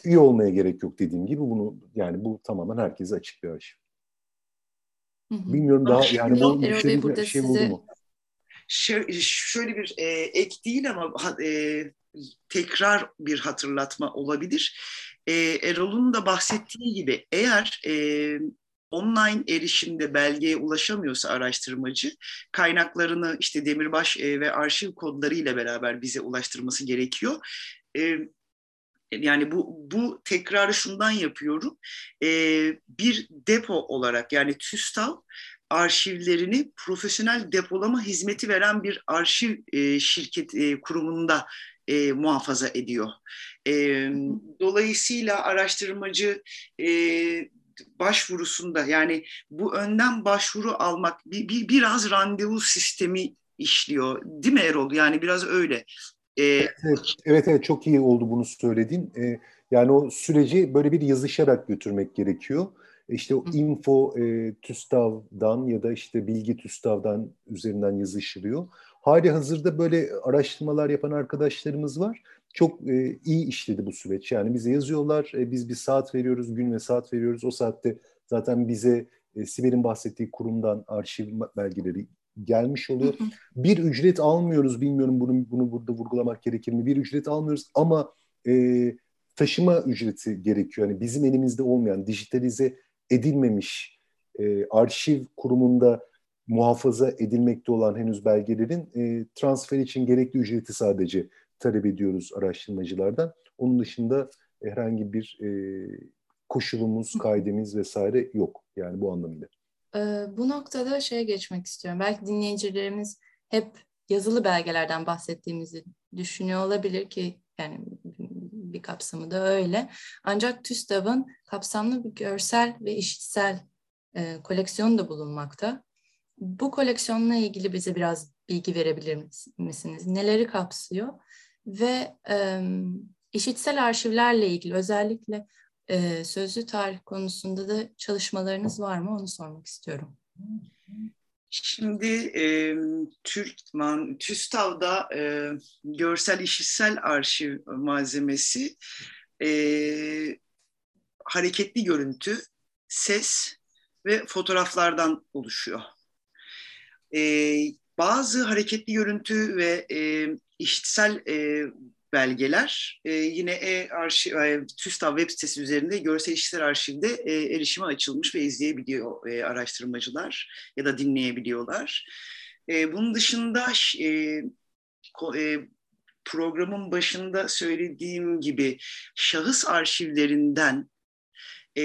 üye olmaya gerek yok dediğim gibi bunu yani bu tamamen herkese açık bir arşiv. Bilmiyorum daha yani bu bir şey size... oldu mu? şöyle bir e, ek değil ama e, tekrar bir hatırlatma olabilir. E, Erol'un da bahsettiği gibi eğer e, online erişimde belgeye ulaşamıyorsa araştırmacı kaynaklarını işte demirbaş e, ve arşiv kodları ile beraber bize ulaştırması gerekiyor. Yani bu bu tekrarı şundan yapıyorum. E, bir depo olarak yani TÜSTAV arşivlerini profesyonel depolama hizmeti veren bir arşiv e, şirket e, kurumunda e, muhafaza ediyor. E, dolayısıyla araştırmacı e, başvurusunda yani bu önden başvuru almak bir, bir biraz randevu sistemi işliyor değil mi Erol? Yani biraz öyle. Ee, evet, evet, evet çok iyi oldu bunu söylediğin. Ee, yani o süreci böyle bir yazışarak götürmek gerekiyor. İşte o info e, TÜSTAV'dan ya da işte bilgi TÜSTAV'dan üzerinden yazışılıyor. Hali hazırda böyle araştırmalar yapan arkadaşlarımız var. Çok e, iyi işledi bu süreç. Yani bize yazıyorlar, e, biz bir saat veriyoruz, gün ve saat veriyoruz. O saatte zaten bize e, Sibel'in bahsettiği kurumdan arşiv belgeleri gelmiş oluyor. Bir ücret almıyoruz, bilmiyorum bunu bunu burada vurgulamak gerekir mi? Bir ücret almıyoruz ama e, taşıma ücreti gerekiyor. Yani bizim elimizde olmayan, dijitalize edilmemiş e, arşiv kurumunda muhafaza edilmekte olan henüz belgelerin e, transfer için gerekli ücreti sadece talep ediyoruz araştırmacılardan. Onun dışında herhangi bir e, koşulumuz, kaydemiz vesaire yok yani bu anlamıyla. Bu noktada şeye geçmek istiyorum. Belki dinleyicilerimiz hep yazılı belgelerden bahsettiğimizi düşünüyor olabilir ki yani bir kapsamı da öyle. Ancak TÜSTAV'ın kapsamlı bir görsel ve işitsel e, koleksiyonu da bulunmakta. Bu koleksiyonla ilgili bize biraz bilgi verebilir misiniz? Neleri kapsıyor? Ve e, işitsel arşivlerle ilgili özellikle e, sözlü tarih konusunda da çalışmalarınız var mı? Onu sormak istiyorum. Şimdi e, Türkman, TÜSTAV'da e, görsel işitsel arşiv malzemesi e, hareketli görüntü, ses ve fotoğraflardan oluşuyor. E, bazı hareketli görüntü ve e, işitsel e, belgeler e, yine e-arşiv, e, TÜSTAV web sitesi üzerinde görsel işler arşivde e, erişime açılmış ve izleyebiliyor e, araştırmacılar ya da dinleyebiliyorlar. E, bunun dışında e, ko, e, programın başında söylediğim gibi şahıs arşivlerinden e,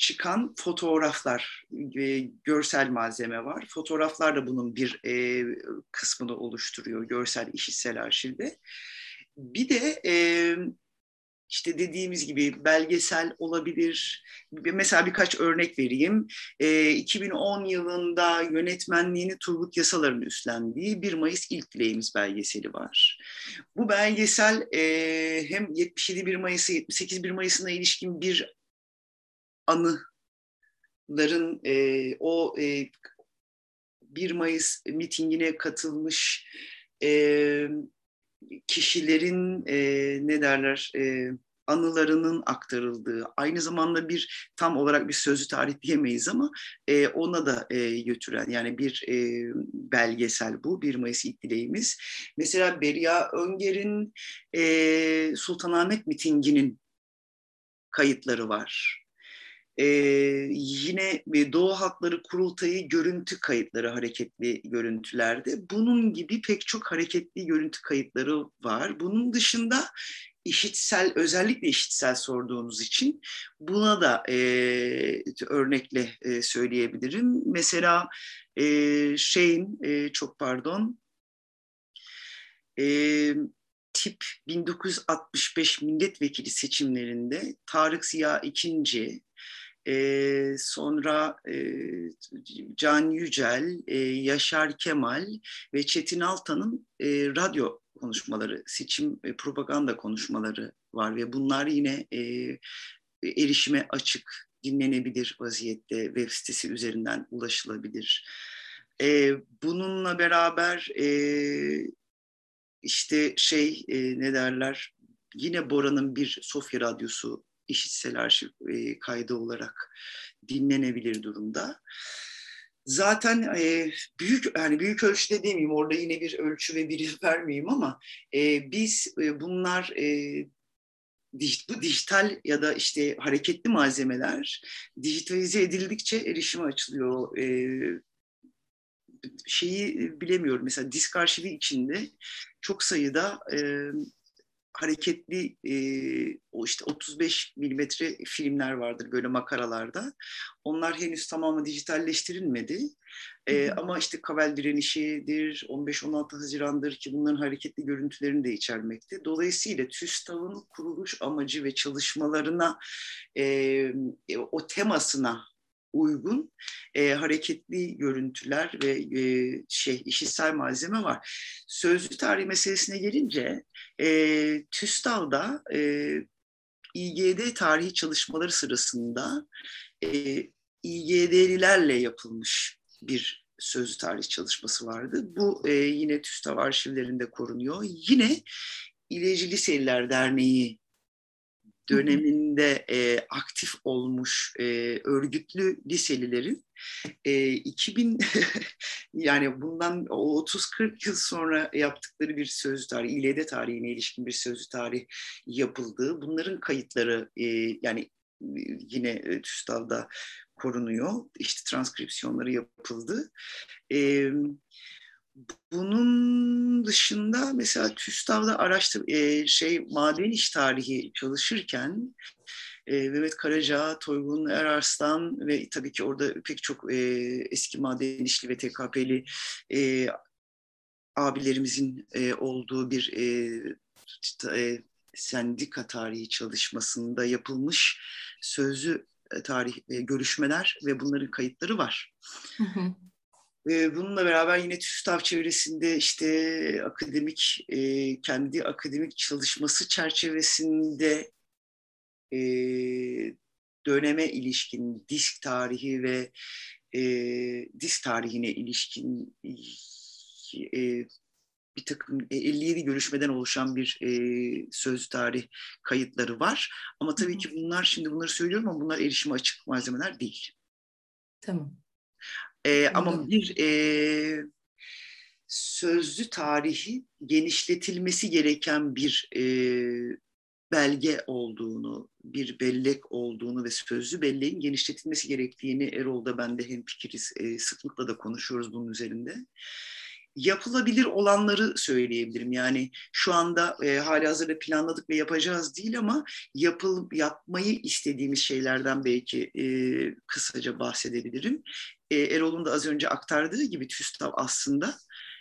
çıkan fotoğraflar, e, görsel malzeme var. Fotoğraflar da bunun bir e, kısmını oluşturuyor görsel işitsel arşivde. Bir de e, işte dediğimiz gibi belgesel olabilir. Mesela birkaç örnek vereyim. E, 2010 yılında yönetmenliğini Turgut Yasalar'ın üstlendiği 1 Mayıs İlk Dileğimiz belgeseli var. Bu belgesel e, hem 77 1 Mayıs'a 78 1 Mayıs'ına ilişkin bir anıların e, o e, 1 Mayıs mitingine katılmış e, kişilerin e, ne derler e, anılarının aktarıldığı, aynı zamanda bir tam olarak bir sözlü tarih diyemeyiz ama e, ona da e, götüren yani bir e, belgesel bu 1 Mayıs ilk dileğimiz. Mesela Beria Önger'in e, Sultanahmet mitinginin kayıtları var. Ee, yine Doğu Halkları Kurultayı görüntü kayıtları hareketli görüntülerde. Bunun gibi pek çok hareketli görüntü kayıtları var. Bunun dışında işitsel, özellikle işitsel sorduğunuz için buna da e, örnekle e, söyleyebilirim. Mesela e, şeyin, e, çok pardon, e, tip 1965 milletvekili seçimlerinde Tarık Ziya II e, sonra e, Can Yücel, e, Yaşar Kemal ve Çetin Altan'ın e, radyo konuşmaları, seçim e, propaganda konuşmaları var ve bunlar yine e, erişime açık, dinlenebilir vaziyette web sitesi üzerinden ulaşılabilir. E, bununla beraber e, işte şey e, ne derler yine Bora'nın bir Sofya Radyosu işitsel arşiv e, kaydı olarak dinlenebilir durumda. Zaten e, büyük yani büyük ölçüde demeyeyim orada yine bir ölçü ve birim vermeyeyim ama e, biz e, bunlar e, bu dijital ya da işte hareketli malzemeler dijitalize edildikçe erişime açılıyor. E, şeyi bilemiyorum mesela disk arşivi içinde çok sayıda e, hareketli e, o işte 35 milimetre filmler vardır böyle makaralarda. Onlar henüz tamamen dijitalleştirilmedi. E, ama işte Kavel direnişidir, 15-16 Haziran'dır ki bunların hareketli görüntülerini de içermekte. Dolayısıyla TÜSTAV'ın kuruluş amacı ve çalışmalarına, e, o temasına uygun e, hareketli görüntüler ve e, şey işitsel malzeme var. Sözlü tarih meselesine gelince e, TÜSTAV'da e, İGD tarihi çalışmaları sırasında e, İGD'lilerle yapılmış bir sözlü tarih çalışması vardı. Bu e, yine TÜSTAV arşivlerinde korunuyor. Yine İleci Liseliler Derneği döneminde e, aktif olmuş e, örgütlü liselilerin e, 2000 yani bundan 30-40 yıl sonra yaptıkları bir sözlü tarih, İLD tarihine ilişkin bir sözlü tarih yapıldığı, bunların kayıtları e, yani yine e, TÜSTAV'da korunuyor. İşte transkripsiyonları yapıldı. E, bunun dışında mesela TÜSTAV'da araştır e, şey maden iş tarihi çalışırken e, Mehmet Karaca, Toygun Erarslan ve tabii ki orada pek çok e, eski maden işli ve TKP'li e, abilerimizin e, olduğu bir e, e, sendika tarihi çalışmasında yapılmış sözlü e, tarih e, görüşmeler ve bunların kayıtları var. Hı hı. E, bununla beraber yine TÜSTAV çevresinde işte akademik, e, kendi akademik çalışması çerçevesinde e, döneme ilişkin disk tarihi ve e, disk tarihine ilişkin bir takım 57 görüşmeden oluşan bir e, söz tarih kayıtları var. Ama tabii ki bunlar şimdi bunları söylüyorum ama bunlar erişime açık malzemeler değil. Tamam. E, ama bir e, sözlü tarihi genişletilmesi gereken bir e, belge olduğunu, bir bellek olduğunu ve sözlü belleğin genişletilmesi gerektiğini Erol'da ben de hemfikiriz. E, sıklıkla da konuşuyoruz bunun üzerinde yapılabilir olanları söyleyebilirim. Yani şu anda e, hali hazırda planladık ve yapacağız değil ama yapıl, yapmayı istediğimiz şeylerden belki e, kısaca bahsedebilirim. E, Erol'un da az önce aktardığı gibi TÜSTAV aslında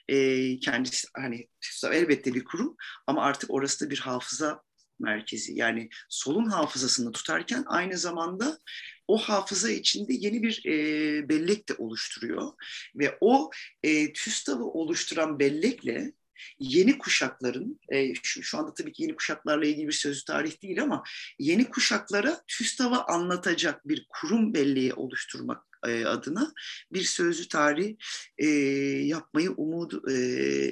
e, kendisi hani TÜSTAV elbette bir kurum ama artık orası da bir hafıza merkezi. Yani solun hafızasını tutarken aynı zamanda o hafıza içinde yeni bir e, bellek de oluşturuyor. Ve o e, TÜSTAV'ı oluşturan bellekle yeni kuşakların, e, şu, şu anda tabii ki yeni kuşaklarla ilgili bir sözlü tarih değil ama yeni kuşaklara TÜSTAV'ı anlatacak bir kurum belleği oluşturmak e, adına bir sözlü tarih e, yapmayı umut e,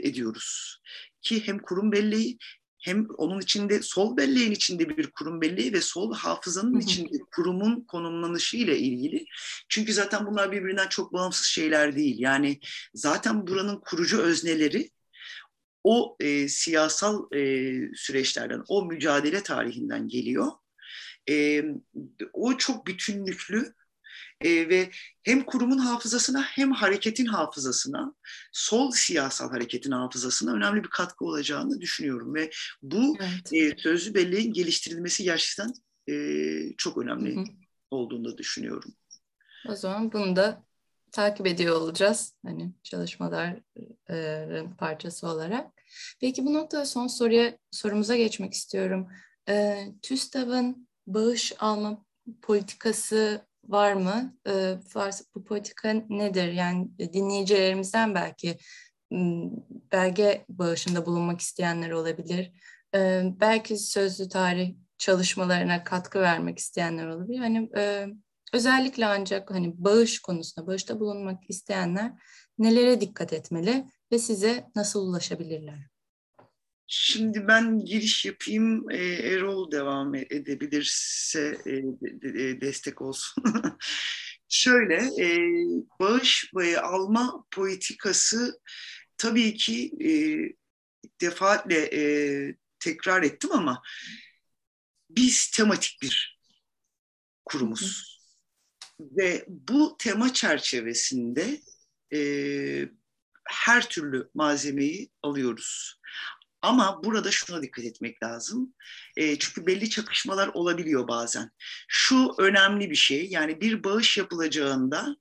ediyoruz. Ki hem kurum belleği hem onun içinde sol belleğin içinde bir kurum belleği ve sol hafızanın hı hı. içinde kurumun konumlanışı ile ilgili. Çünkü zaten bunlar birbirinden çok bağımsız şeyler değil. Yani zaten buranın kurucu özneleri o e, siyasal e, süreçlerden, o mücadele tarihinden geliyor. E, o çok bütünlüklü e, ve hem kurumun hafızasına hem hareketin hafızasına, sol siyasal hareketin hafızasına önemli bir katkı olacağını düşünüyorum ve bu evet. e, sözlü belleğin geliştirilmesi gerçekten e, çok önemli hı hı. olduğunu düşünüyorum. O zaman bunu da takip ediyor olacağız hani çalışmaların parçası olarak. Peki bu noktada son soruya sorumuza geçmek istiyorum. E, TÜSTAV'ın bağış alma politikası var mı? E, bu politika nedir? Yani dinleyicilerimizden belki belge bağışında bulunmak isteyenler olabilir. E, belki sözlü tarih çalışmalarına katkı vermek isteyenler olabilir. Hani e, özellikle ancak hani bağış konusunda, bağışta bulunmak isteyenler nelere dikkat etmeli ve size nasıl ulaşabilirler? Şimdi ben giriş yapayım, e, Erol devam e, edebilirse e, de, destek olsun. Şöyle, e, bağış ve alma politikası tabii ki e, defaatle e, tekrar ettim ama biz tematik bir kurumuz. Ve bu tema çerçevesinde e, her türlü malzemeyi alıyoruz. Ama burada şuna dikkat etmek lazım. E, çünkü belli çakışmalar olabiliyor bazen. Şu önemli bir şey, yani bir bağış yapılacağında,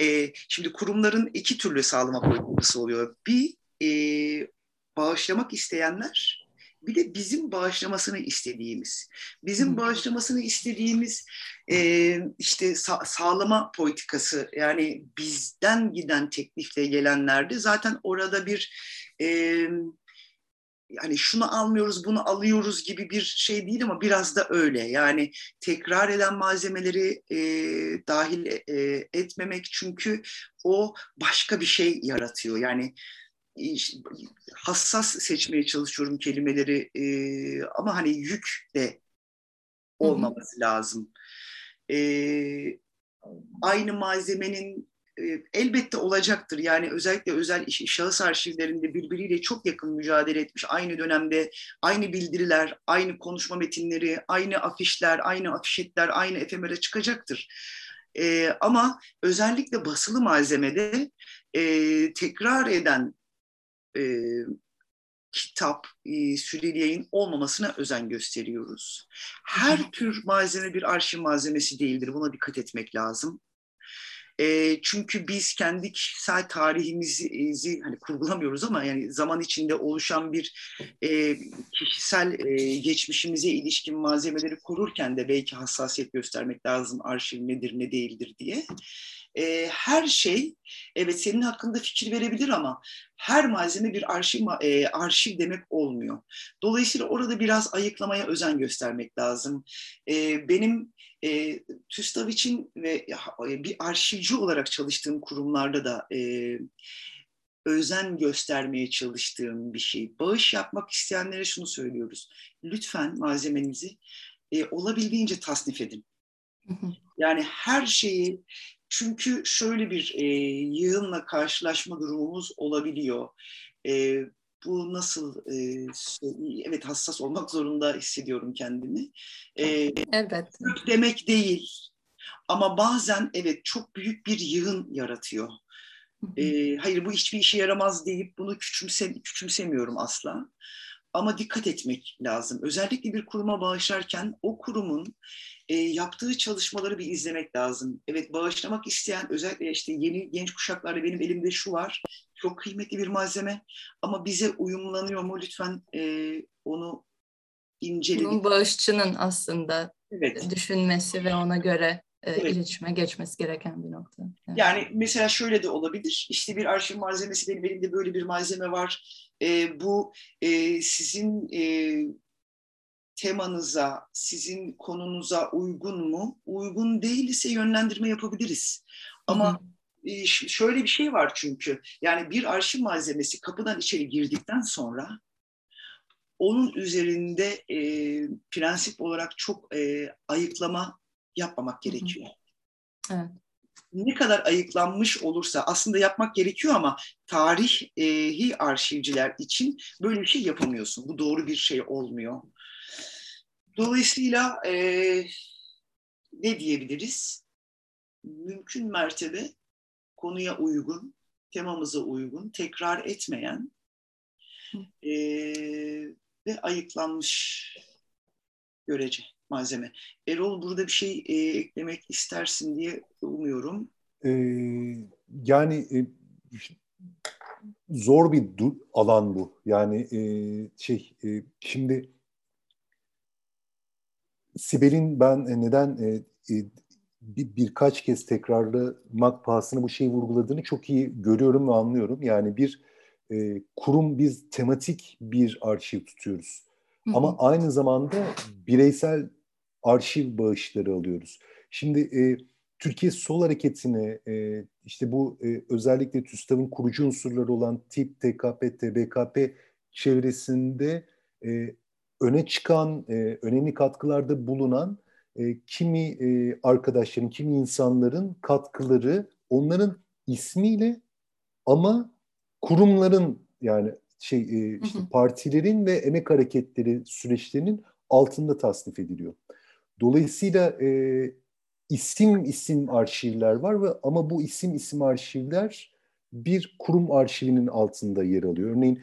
e, şimdi kurumların iki türlü sağlama politikası oluyor. Bir, e, bağışlamak isteyenler, bir de bizim bağışlamasını istediğimiz. Bizim bağışlamasını istediğimiz e, işte sa- sağlama politikası, yani bizden giden teklifle gelenlerde zaten orada bir... E, yani şunu almıyoruz bunu alıyoruz gibi bir şey değil ama biraz da öyle. Yani tekrar eden malzemeleri e, dahil e, etmemek çünkü o başka bir şey yaratıyor. Yani hassas seçmeye çalışıyorum kelimeleri e, ama hani yük de olmaması Hı-hı. lazım. E, aynı malzemenin e, elbette olacaktır. Yani özellikle özel şahıs arşivlerinde birbiriyle çok yakın mücadele etmiş. Aynı dönemde aynı bildiriler, aynı konuşma metinleri, aynı afişler, aynı afişetler, aynı efemere çıkacaktır. E, ama özellikle basılı malzemede e, tekrar eden e, kitap, e, süreli yayın olmamasına özen gösteriyoruz. Her tür malzeme bir arşiv malzemesi değildir. Buna dikkat etmek lazım. E, çünkü biz kendi kişisel tarihimizi hani kurgulamıyoruz ama yani zaman içinde oluşan bir e, kişisel e, geçmişimize ilişkin malzemeleri korurken de belki hassasiyet göstermek lazım arşiv nedir ne değildir diye. E, her şey evet senin hakkında fikir verebilir ama her malzeme bir arşiv e, arşiv demek olmuyor. Dolayısıyla orada biraz ayıklamaya özen göstermek lazım. E, benim e, TÜSTAV için ve e, bir arşivci olarak çalıştığım kurumlarda da e, özen göstermeye çalıştığım bir şey. Bağış yapmak isteyenlere şunu söylüyoruz. Lütfen malzemenizi e, olabildiğince tasnif edin. Yani her şeyi çünkü şöyle bir e, yığınla karşılaşma durumumuz olabiliyor. E, bu nasıl e, evet hassas olmak zorunda hissediyorum kendimi. E, evet. Demek değil. Ama bazen evet çok büyük bir yığın yaratıyor. E, hayır bu hiçbir işe yaramaz deyip bunu küçümse, küçümsemiyorum asla. Ama dikkat etmek lazım. Özellikle bir kuruma bağışlarken o kurumun e, yaptığı çalışmaları bir izlemek lazım. Evet bağışlamak isteyen özellikle işte yeni genç kuşaklarda benim elimde şu var. Çok kıymetli bir malzeme ama bize uyumlanıyor mu lütfen e, onu inceleyin. Bunun bağışçının aslında evet. düşünmesi ve ona göre e, evet. iletişime geçmesi gereken bir nokta. Evet. Yani mesela şöyle de olabilir. İşte bir arşiv malzemesi benim elimde böyle bir malzeme var. E, bu e, sizin e, temanıza, sizin konunuza uygun mu? Uygun değil ise yönlendirme yapabiliriz. Ama e, şöyle bir şey var çünkü. Yani bir arşiv malzemesi kapıdan içeri girdikten sonra onun üzerinde e, prensip olarak çok e, ayıklama yapmamak gerekiyor. Evet. Ne kadar ayıklanmış olursa aslında yapmak gerekiyor ama tarihi arşivciler için böyle bir şey yapamıyorsun. Bu doğru bir şey olmuyor. Dolayısıyla e, ne diyebiliriz? Mümkün mertebe konuya uygun, temamıza uygun, tekrar etmeyen e, ve ayıklanmış görece malzeme. Erol burada bir şey e, eklemek istersin diye umuyorum. Ee, yani e, zor bir alan bu. Yani e, şey e, şimdi Sibel'in ben e, neden e, e, bir, birkaç kez tekrarlamak pahasına bu şeyi vurguladığını çok iyi görüyorum ve anlıyorum. Yani bir e, kurum biz tematik bir arşiv tutuyoruz. Hı hı. Ama aynı zamanda bireysel arşiv bağışları alıyoruz. Şimdi e, Türkiye Sol Hareketi'ne e, işte bu e, özellikle TÜSTAV'ın kurucu unsurları olan TİP, TKP, TBKP çevresinde e, öne çıkan, e, önemli katkılarda bulunan e, kimi e, arkadaşların, kimi insanların katkıları onların ismiyle ama kurumların yani şey e, işte partilerin ve emek hareketleri süreçlerinin altında tasnif ediliyor. Dolayısıyla e, isim isim arşivler var ve ama bu isim isim arşivler bir kurum arşivinin altında yer alıyor. Örneğin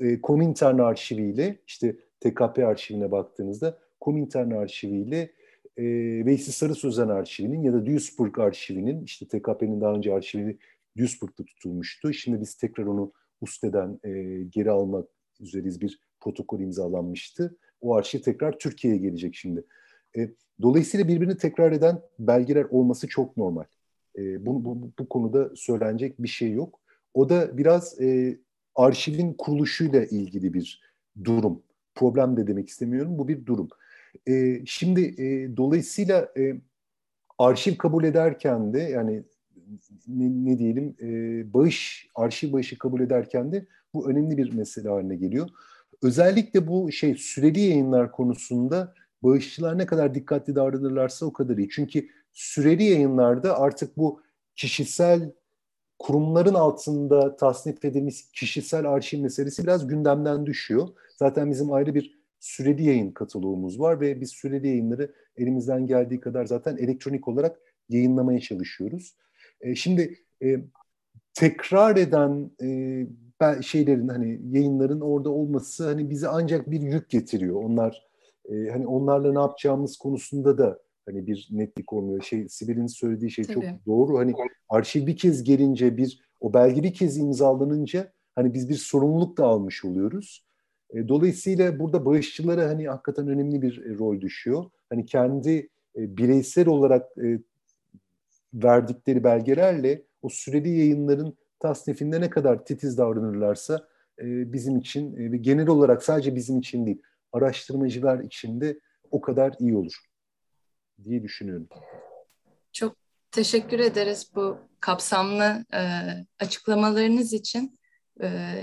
e, Komintern arşiviyle işte TKP arşivine baktığınızda Komintern arşiviyle e, Veysi Sarı Sözen arşivinin ya da Duisburg arşivinin işte TKP'nin daha önce arşivini Duisburg'da tutulmuştu. Şimdi biz tekrar onu USTE'den e, geri almak üzereyiz bir protokol imzalanmıştı. O arşiv tekrar Türkiye'ye gelecek şimdi. E, dolayısıyla birbirini tekrar eden belgeler olması çok normal. E, bu, bu, bu konuda söylenecek bir şey yok. O da biraz e, arşivin kuruluşuyla ilgili bir durum. Problem de demek istemiyorum. Bu bir durum. E, şimdi e, dolayısıyla e, arşiv kabul ederken de yani ne, ne diyelim e, bağış, arşiv bağışı kabul ederken de bu önemli bir mesele haline geliyor. Özellikle bu şey süreli yayınlar konusunda bağışçılar ne kadar dikkatli davranırlarsa o kadar iyi. Çünkü süreli yayınlarda artık bu kişisel kurumların altında tasnif edilmiş kişisel arşiv meselesi biraz gündemden düşüyor. Zaten bizim ayrı bir süreli yayın kataloğumuz var ve biz süreli yayınları elimizden geldiği kadar zaten elektronik olarak yayınlamaya çalışıyoruz. E, şimdi e, tekrar eden e, şeylerin hani yayınların orada olması hani bize ancak bir yük getiriyor. Onlar e, hani onlarla ne yapacağımız konusunda da hani bir netlik olmuyor. Şey Sibel'in söylediği şey Tabii. çok doğru. Hani arşiv bir kez gelince bir o belge bir kez imzalanınca hani biz bir sorumluluk da almış oluyoruz. E, dolayısıyla burada bağışçılara hani hakikaten önemli bir e, rol düşüyor. Hani kendi e, bireysel olarak verdikleri belgelerle o süreli yayınların tasnifinde ne kadar titiz davranırlarsa bizim için ve genel olarak sadece bizim için değil araştırmacılar için de o kadar iyi olur diye düşünüyorum. Çok teşekkür ederiz bu kapsamlı açıklamalarınız için.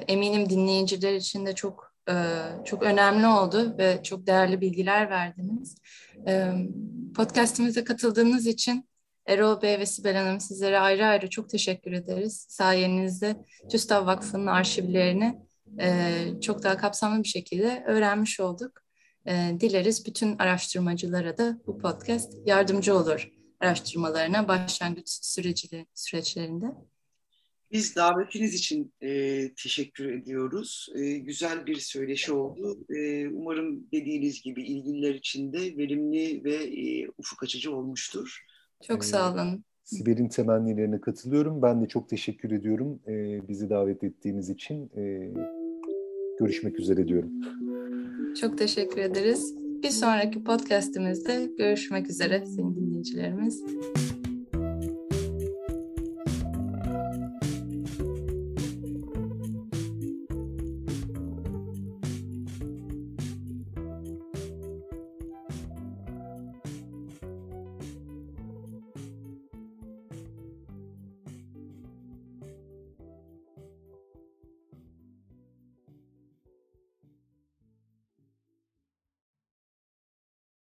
Eminim dinleyiciler için de çok e, çok önemli oldu ve çok değerli bilgiler verdiniz. E, podcastimize katıldığınız için Erol Bey ve Sibel Hanım sizlere ayrı ayrı çok teşekkür ederiz. Sayenizde TÜSTAV Vakfı'nın arşivlerini e, çok daha kapsamlı bir şekilde öğrenmiş olduk. E, dileriz bütün araştırmacılara da bu podcast yardımcı olur araştırmalarına başlangıç süreci, süreçlerinde. Biz davetiniz için e, teşekkür ediyoruz. E, güzel bir söyleşi oldu. E, umarım dediğiniz gibi ilgililer için de verimli ve e, ufuk açıcı olmuştur. Çok sağ olun. Sibel'in temennilerine katılıyorum. Ben de çok teşekkür ediyorum e, bizi davet ettiğiniz için. E, görüşmek üzere diyorum. Çok teşekkür ederiz. Bir sonraki podcastimizde görüşmek üzere sevgili dinleyicilerimiz.